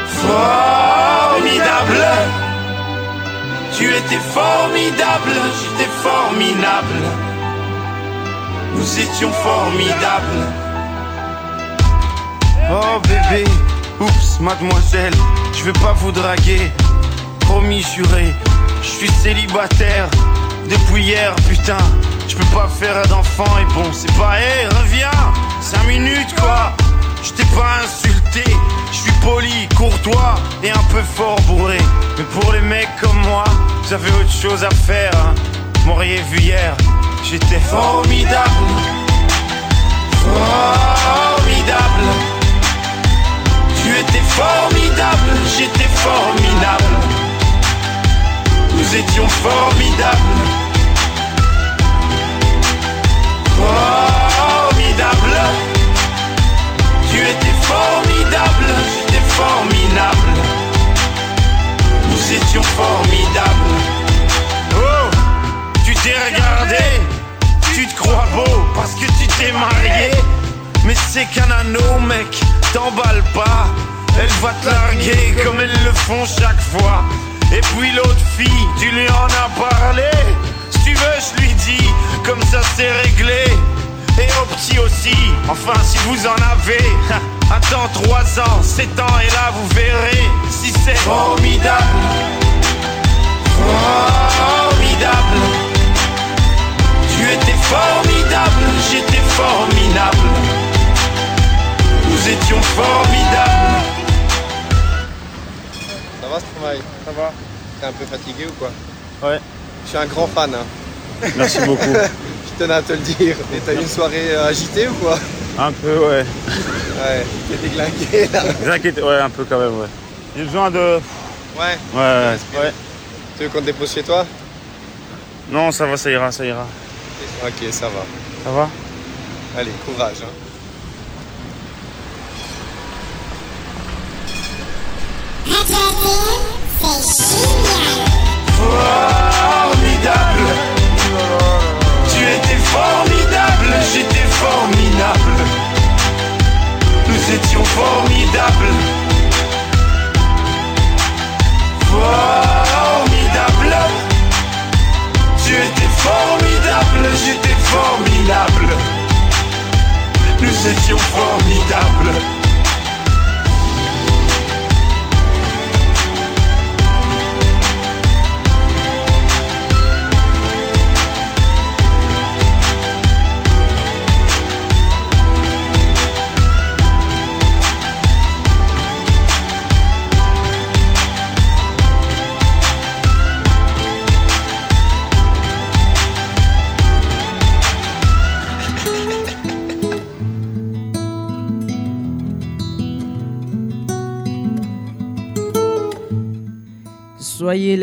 Speaker 17: Formidable Tu étais formidable, j'étais formidable. Nous étions formidables. Oh bébé, oups, mademoiselle, je veux pas vous draguer. Promis, juré, je suis célibataire depuis hier, putain. Je peux pas faire d'enfant et bon, c'est pas, hé, reviens, 5 minutes quoi. Je t'ai pas insulté, je suis poli, courtois et un peu fort bourré. Mais pour les mecs comme moi, vous avez autre chose à faire. Hein. M'auriez vu hier, j'étais formidable. Formidable. Tu étais formidable, j'étais formidable. Nous étions formidables. Étions formidables. Oh, tu t'es regardé, tu te crois beau parce que tu t'es marié. Mais c'est qu'un anneau, mec, t'emballe pas. Elle va te larguer comme elles le font chaque fois. Et puis l'autre fille, tu lui en as parlé. Si tu veux, je lui dis, comme ça c'est réglé. Et au petit aussi, enfin si vous en avez. Attends 3 ans, 7 ans, et là vous verrez si c'est formidable. Formidable. Tu étais formidable, j'étais formidable. Nous étions formidables.
Speaker 18: Ça va Stromae?
Speaker 14: Ça va?
Speaker 18: T'es un peu fatigué ou quoi?
Speaker 14: Ouais.
Speaker 18: Je suis un grand fan. hein.
Speaker 14: Merci beaucoup.
Speaker 18: Tenais à te le dire. Et t'as eu une soirée euh, agitée ou quoi?
Speaker 14: Un peu, ouais.
Speaker 18: Ouais, t'es déglingué là.
Speaker 14: Ouais, un peu quand même, ouais. J'ai besoin de.
Speaker 18: Ouais.
Speaker 14: Ouais, ouais.
Speaker 18: ouais. Tu veux qu'on te dépose chez toi?
Speaker 14: Non, ça va, ça ira, ça ira.
Speaker 18: Ok, ça va.
Speaker 14: Ça va?
Speaker 18: Allez, courage. hein.
Speaker 13: Formidable.
Speaker 17: Formidable, j'étais formidable. Nous étions formidables. Formidable.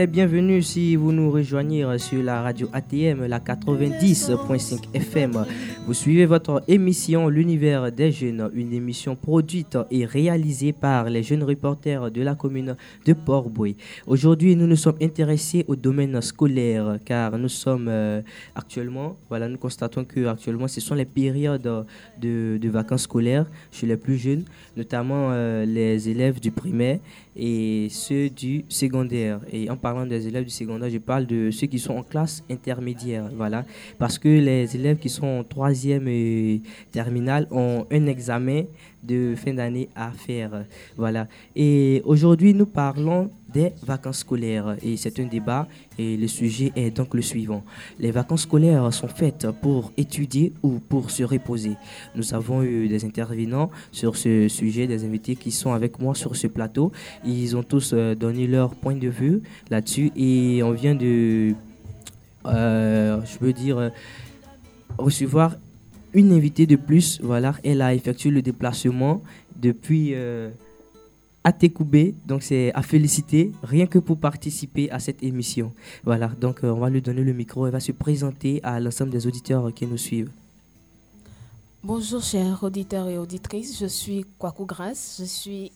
Speaker 7: Les bienvenus si vous nous rejoignez sur la radio ATM, la 90.5 FM. Vous suivez votre émission L'univers des jeunes, une émission produite et réalisée par les jeunes reporters de la commune de Port-Bouy. Aujourd'hui, nous nous sommes intéressés au domaine scolaire car nous sommes euh, actuellement, voilà, nous constatons que actuellement, ce sont les périodes de, de vacances scolaires chez les plus jeunes, notamment euh, les élèves du primaire et ceux du secondaire. Et en parlant des élèves du secondaire, je parle de ceux qui sont en classe intermédiaire. Voilà. Parce que les élèves qui sont en troisième et terminale ont un examen de fin d'année à faire. Voilà. Et aujourd'hui, nous parlons des vacances scolaires. Et c'est un débat et le sujet est donc le suivant. Les vacances scolaires sont faites pour étudier ou pour se reposer. Nous avons eu des intervenants sur ce sujet, des invités qui sont avec moi sur ce plateau. Ils ont tous euh, donné leur point de vue là-dessus et on vient de, euh, je veux dire, euh, recevoir une invitée de plus. Voilà, elle a effectué le déplacement depuis Atekoubé, donc c'est à féliciter, rien que pour participer à cette émission. Voilà, donc euh, on va lui donner le micro, elle va se présenter à l'ensemble des auditeurs qui nous suivent.
Speaker 19: Bonjour chers auditeurs et auditrices, je suis Kwaku Grace, je suis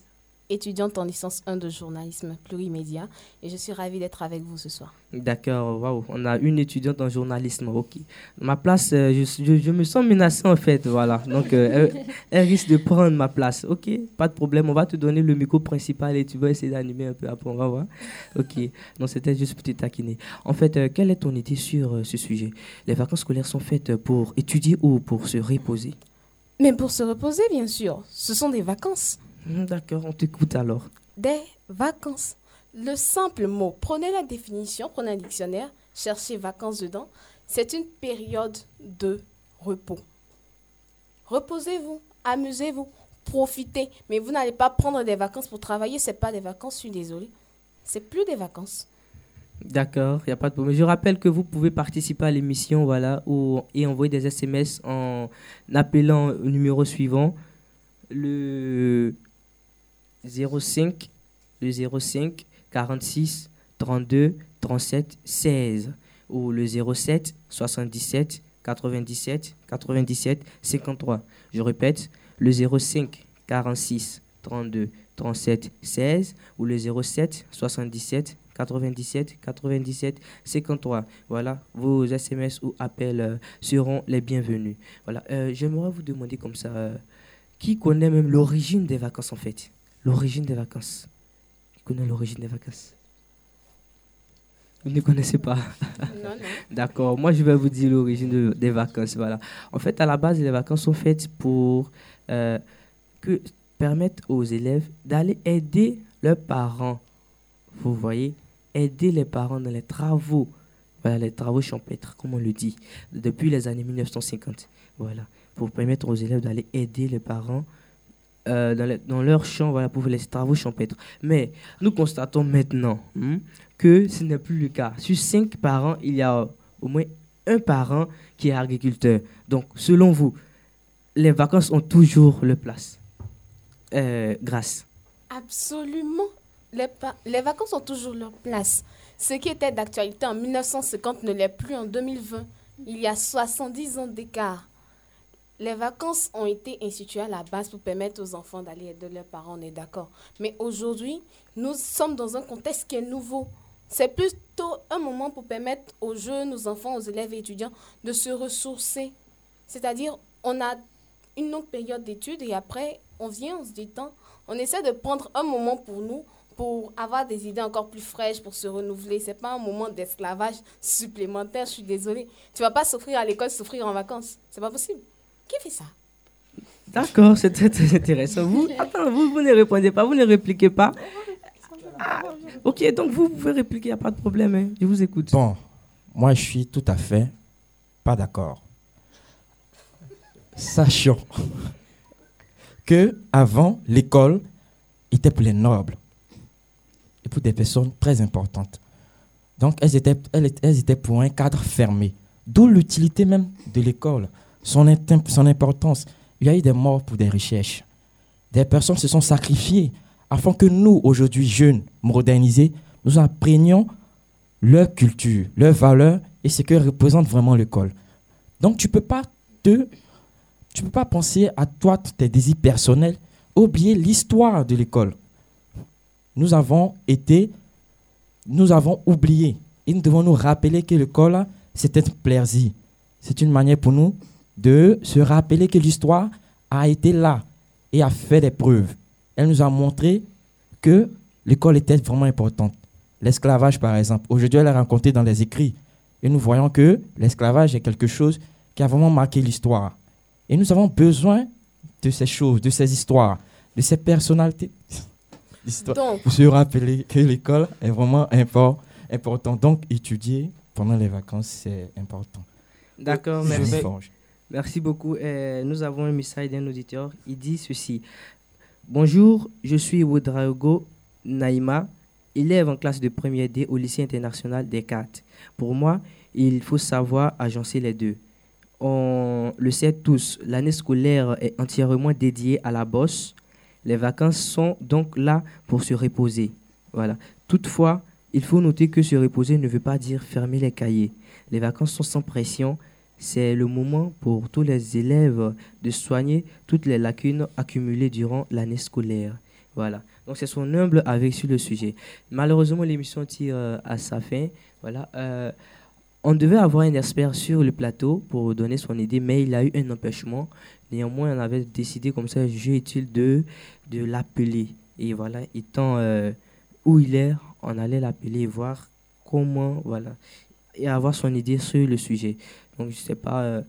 Speaker 19: étudiante en licence 1 de journalisme plurimédia et je suis ravie d'être avec vous ce soir.
Speaker 7: D'accord, waouh, on a une étudiante en journalisme, ok. Ma place, euh, je, je- je me sens menacée en fait, voilà. Donc euh, elle, elle risque de prendre ma place, ok, pas de problème, on va te donner le micro principal et tu vas essayer d'animer un peu après, on va voir. Ok, non, c'était juste pour te taquiner. En fait, euh, quelle est ton idée sur ce sujet? Les vacances scolaires sont faites pour étudier ou pour se reposer?
Speaker 19: Mais pour se reposer, bien sûr, ce sont des vacances.
Speaker 7: Hmm, D'accord, on t'écoute alors.
Speaker 19: Des vacances. Le simple mot, prenez la définition, prenez un dictionnaire, cherchez vacances dedans. C'est une période de repos. Reposez-vous, amusez-vous, profitez. Mais vous n'allez pas prendre des vacances pour travailler, c'est pas des vacances, je suis désolée. C'est plus des vacances.
Speaker 7: D'accord, il n'y a pas de problème. Je rappelle que vous pouvez participer à l'émission voilà, ou, et envoyer des SMS en appelant au numéro suivant, le 05, le 05 46 32 37 16 ou le 07 77 97 97 53. Je répète, le 05 46 32 37 16 ou le 07 77 97 97 53. Voilà, vos SMS ou appels euh, seront les bienvenus. Voilà, euh, j'aimerais vous demander comme ça, euh, qui connaît même l'origine des vacances en fait? L'origine des vacances. Qui connaît l'origine des vacances? Vous ne connaissez pas?
Speaker 19: Non, non.
Speaker 7: D'accord, moi je vais vous dire l'origine de- des vacances. Voilà. En fait, à la base, les vacances sont faites pour euh, que, permettre aux élèves d'aller aider leurs parents. Vous voyez, aider les parents dans les travaux. Voilà, les travaux champêtres, comme on le dit, depuis les années 1950. Voilà, pour permettre aux élèves d'aller aider les parents euh, dans, les- dans leur champ pour les travaux champêtres. Mais nous constatons maintenant hmm, que ce n'est plus le cas. Sur cinq parents, il y a au moins un parent qui est agriculteur. Donc, selon vous, les vacances ont toujours leur place. Euh, grâce?
Speaker 19: Absolument. Les, les vacances ont toujours leur place. Ce qui était d'actualité en 1950 ne l'est plus en 2020. Il y a 70 ans d'écart. Les vacances ont été instituées à la base pour permettre aux enfants d'aller aider leurs parents, on est d'accord. Mais aujourd'hui, nous sommes dans un contexte qui est nouveau. C'est plutôt un moment pour permettre aux jeunes, aux enfants, aux élèves et étudiants de se ressourcer. C'est-à-dire, on a une longue période d'études et après, on vient, on se détend. On essaie de prendre un moment pour nous, pour avoir des idées encore plus fraîches, pour se renouveler. C'est pas un moment d'esclavage supplémentaire, je suis désolée. Tu vas pas souffrir à l'école, souffrir en vacances. C'est pas possible. Qui fait ça
Speaker 7: D'accord, c'est très, très intéressant. Vous, attends, vous, vous ne répondez pas, vous ne répliquez pas. Ah, ok, donc vous pouvez répliquer, il n'y a pas de problème. hein. Je vous écoute.
Speaker 9: Bon, moi je suis tout à fait pas d'accord. Sachant que avant l'école était pour les nobles et pour des personnes très importantes. Donc elles étaient, elles, étaient- elles étaient pour un cadre fermé. D'où l'utilité même de l'école, son, son importance. Il y a eu des morts pour des recherches. Des personnes se sont sacrifiées afin que nous, aujourd'hui jeunes, modernisés, nous apprenions leur culture, leurs valeurs et ce que représente vraiment l'école. Donc tu peux pas peux pas penser à toi tes désirs personnels, oublier l'histoire de l'école. Nous avons été nous avons oublié et nous devons nous rappeler que l'école c'était un plaisir. C'est une manière pour nous de se rappeler que l'histoire a été là et a fait des preuves. Elle nous a montré que l'école était vraiment importante. L'esclavage, par exemple, aujourd'hui, elle est racontée dans les écrits. Et nous voyons que l'esclavage est quelque chose qui a vraiment marqué l'histoire. Et nous avons besoin de ces choses, de ces histoires, de ces personnalités.
Speaker 19: Donc-
Speaker 9: pour se rappeler que l'école est vraiment import, importante. Donc, étudier pendant les vacances, c'est important.
Speaker 7: D'accord, merci. Merci beaucoup. Nous avons un message d'un auditeur. Il dit ceci. Bonjour, je suis Ouedraogo Naïma, élève en classe de première D au lycée international Descartes. Pour moi, il faut savoir agencer les deux. On le sait tous, l'année scolaire est entièrement dédiée à la bosse. Les vacances sont donc là pour se reposer. Voilà. Toutefois, il faut noter que se reposer ne veut pas dire fermer les cahiers. Les vacances sont sans pression. C'est le moment pour tous les élèves de soigner toutes les lacunes accumulées durant l'année scolaire. Voilà. Donc c'est son humble avis sur le sujet. Malheureusement, l'émission tire euh, à sa fin. Voilà. Euh, on devait avoir un expert sur le plateau pour donner son idée, mais il a eu un empêchement. Néanmoins, on avait décidé comme ça, jeu utile de, de l'appeler. Et voilà, étant euh, où il est, on allait l'appeler et voir comment, voilà, et avoir son idée sur le sujet. Donc, je sais pas, euh,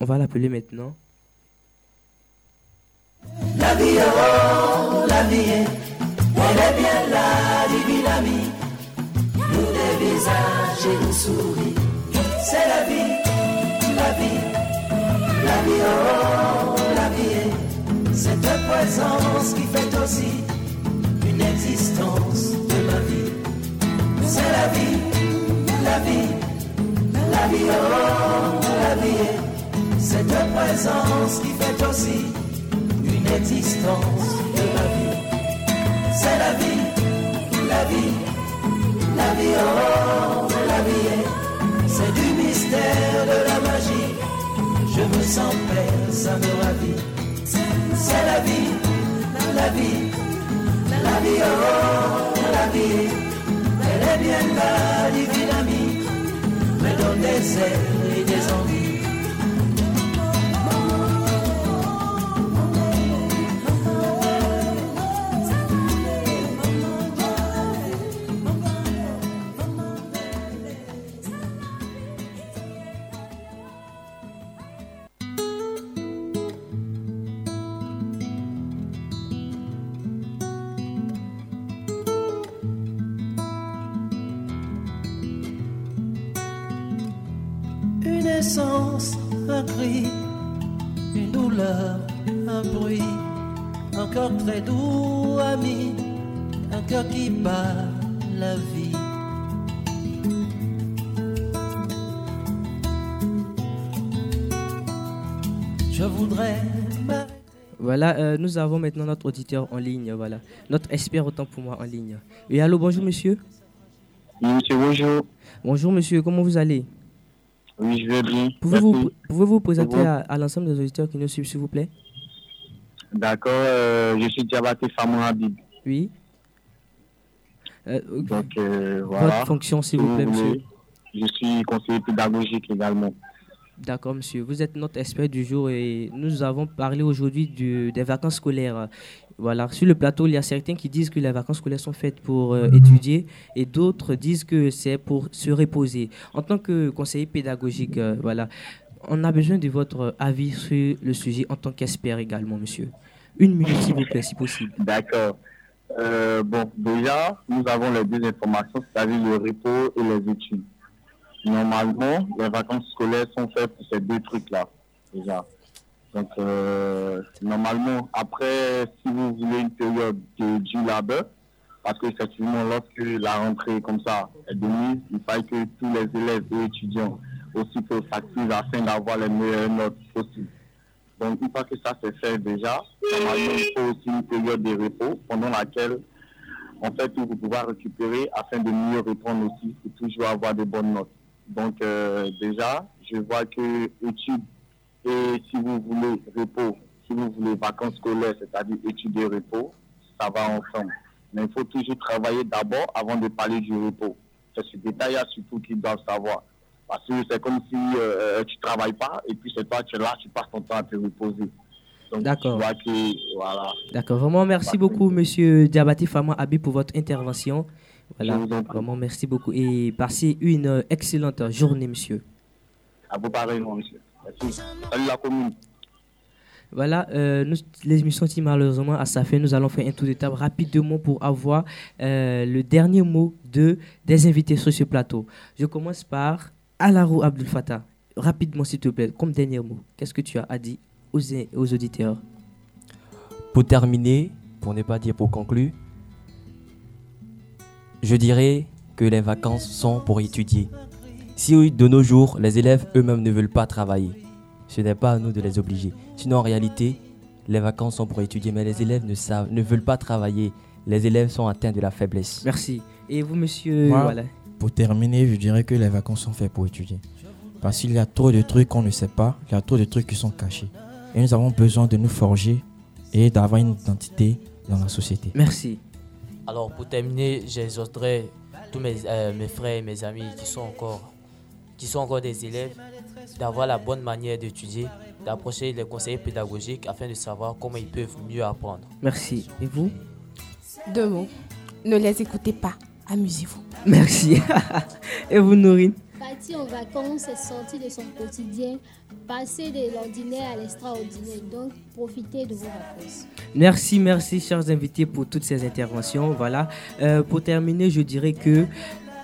Speaker 7: on va l'appeler maintenant.
Speaker 13: La vie, oh, la vie, elle est bien là, divine amie. Nous des visages et nous souris. C'est la vie, la vie, la vie, oh, la vie. Cette présence qui fait aussi une existence de ma vie. C'est la vie, la vie, la vie, oh, la vie. Cette présence qui fait aussi une existence de ma vie. C'est la vie, la vie, la vie, oh, la vie. C'est du mystère de la magie. Je me sens paix, ça me ravit. C'est la vie, la vie, la vie, oh, la vie. Elle est bien là, divine amie, me donne des ailes ami, un cœur qui bat la vie. Je voudrais m'arrêter.
Speaker 7: Voilà, euh, nous avons maintenant notre auditeur en ligne, voilà. Notre expert autant pour moi en ligne. Et allô, bonjour monsieur.
Speaker 20: Monsieur, bonjour.
Speaker 7: Bonjour monsieur, comment vous allez?
Speaker 20: Oui, je vais bien.
Speaker 7: Pouvez-vous pouvez vous présenter à l'ensemble des auditeurs qui nous suivent, s'il vous plaît?
Speaker 20: D'accord, euh, je suis Diabaté Famou Habib.
Speaker 7: Oui. Euh,
Speaker 20: Donc, euh, voilà.
Speaker 7: Votre fonction, s'il vous plaît, monsieur.
Speaker 20: voulez, Je suis conseiller pédagogique également.
Speaker 7: D'accord, monsieur. Vous êtes notre expert du jour et nous avons parlé aujourd'hui des vacances scolaires. Voilà. Sur le plateau, il y a certains qui disent que les vacances scolaires sont faites pour euh, étudier et d'autres disent que c'est pour se reposer. En tant que conseiller pédagogique, euh, voilà, on a besoin de votre avis sur le sujet en tant qu'expert également, monsieur. Une minute, s'il vous plaît, si possible.
Speaker 20: D'accord. Euh, bon, déjà, nous avons les deux informations, c'est-à-dire le repos et les études. Normalement, les vacances scolaires sont faites pour ces deux trucs-là, déjà. Donc, euh, normalement, après, si vous voulez une période de du labeur, parce qu'effectivement, lorsque la rentrée comme ça est donnée, il faille que tous les élèves et étudiants aussi peuvent s'activer afin d'avoir les meilleures notes possibles. Donc, une fois que ça c'est fait déjà, normalement, il faut aussi une période de repos pendant laquelle en fait, où vous pouvez récupérer afin de mieux répondre aussi et toujours avoir de bonnes notes. Donc, euh, déjà, je vois que études et si vous voulez repos, si vous voulez vacances scolaires, c'est-à-dire études et repos, ça va ensemble. Mais il faut toujours travailler d'abord avant de parler du repos. C'est ce détail-là surtout qu'ils doivent savoir. Parce que c'est comme si euh, tu ne travailles pas et puis c'est toi, tu es là, tu passes ton temps à te reposer.
Speaker 7: D'accord.
Speaker 20: Voilà.
Speaker 7: D'accord. Vraiment, merci beaucoup, monsieur Diabati Fama Abi, pour votre intervention. Voilà. Vraiment, merci beaucoup. Et passez une euh, excellente journée, monsieur.
Speaker 20: À vous pareillement, monsieur. Merci. Salut la commune.
Speaker 7: Voilà, euh, nous, l'émission qui malheureusement à sa fin, nous allons faire un tour de table rapidement pour avoir euh, le dernier mot de, des invités sur ce plateau. Je commence par Alarou Abdul Fattah. Rapidement, s'il te plaît, comme dernier mot, qu'est-ce que tu as à dire aux, aux auditeurs?
Speaker 8: Pour terminer, pour ne pas dire pour conclure, je dirais que les vacances sont pour étudier. Si de nos jours, les élèves eux-mêmes ne veulent pas travailler, ce n'est pas à nous de les obliger. Sinon, en réalité, les vacances sont pour étudier, mais les élèves ne, savent, ne veulent pas travailler. Les élèves sont atteints de la faiblesse.
Speaker 7: Merci. Et vous, monsieur
Speaker 9: Pour terminer, je dirais que les vacances sont faites pour étudier. Parce qu'il y a trop de trucs qu'on ne sait pas, il y a trop de trucs qui sont cachés. Et nous avons besoin de nous forger et d'avoir une identité dans la société.
Speaker 7: Merci.
Speaker 10: Alors, pour terminer, j'exhorterai tous mes, euh, mes frères et mes amis qui sont encore, qui sont encore des élèves d'avoir la bonne manière d'étudier, d'approcher les conseillers pédagogiques afin de savoir comment ils peuvent mieux apprendre.
Speaker 7: Merci. Et vous?
Speaker 19: Deux mots. Ne les écoutez pas. Amusez-vous.
Speaker 7: Merci. Et vous, Nourine
Speaker 16: Partir en vacances et sortir de son quotidien, passer de l'ordinaire à l'extraordinaire. Donc, profitez de vos vacances.
Speaker 7: Merci, merci, chers invités, pour toutes ces interventions. Voilà. Euh, pour terminer, je dirais que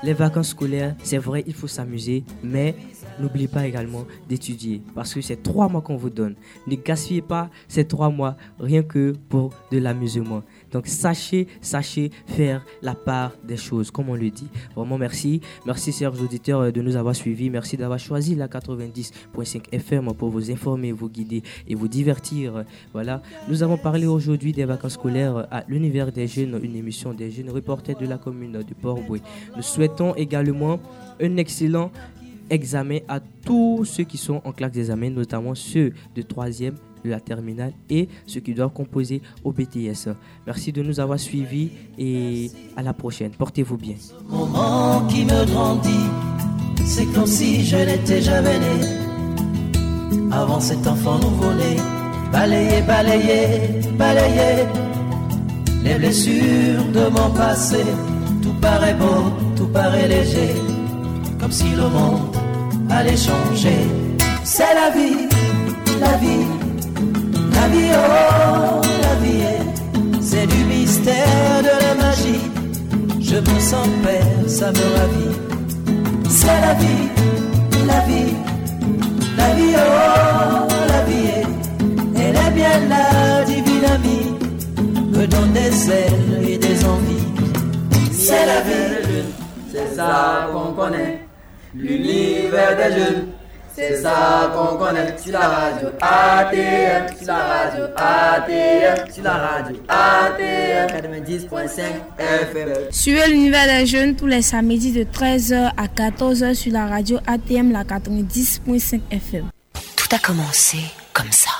Speaker 7: les vacances scolaires, c'est vrai, il faut s'amuser, mais n'oubliez pas également d'étudier parce que c'est trois mois qu'on vous donne. Ne gaspillez pas ces trois mois rien que pour de l'amusement. Donc sachez, sachez faire la part des choses, comme on le dit. Vraiment merci. Merci, chers auditeurs, de nous avoir suivis. Merci d'avoir choisi la 90.5 FM pour vous informer, vous guider et vous divertir. Voilà. Nous avons parlé aujourd'hui des vacances scolaires à l'univers des jeunes, une émission des jeunes reporters de la commune de Port-Boué. Nous souhaitons également un excellent examen à tous ceux qui sont en classe d'examen, notamment ceux de troisième de la terminale et ceux qui doivent composer au BTS. Merci de nous avoir suivis et à la prochaine. Portez-vous bien.
Speaker 13: Moment qui me grandit, c'est comme si je n'étais jamais né. Avant cet enfant nouveau-né, balayer, balayer, balayer les blessures de mon passé. Tout paraît beau, tout paraît léger, comme si le monde allait changer. C'est la vie, la vie la vie, oh, la vie, c'est du mystère, de la magie. Je me sens père, ça me ravit. C'est la vie, la vie, la vie, oh, la vie, elle est bien la divine amie, me donne des ailes et des envies. C'est la vie,
Speaker 5: c'est ça qu'on connaît, l'univers des jeunes. C'est ça qu'on connaît sur la radio ATM, sur la radio ATM, sur la radio ATM 90.5 FM.
Speaker 6: Suivez l'univers des jeunes tous les samedis de 13h à 14h sur la radio ATM, la 90.5 FM.
Speaker 1: Tout a commencé comme ça.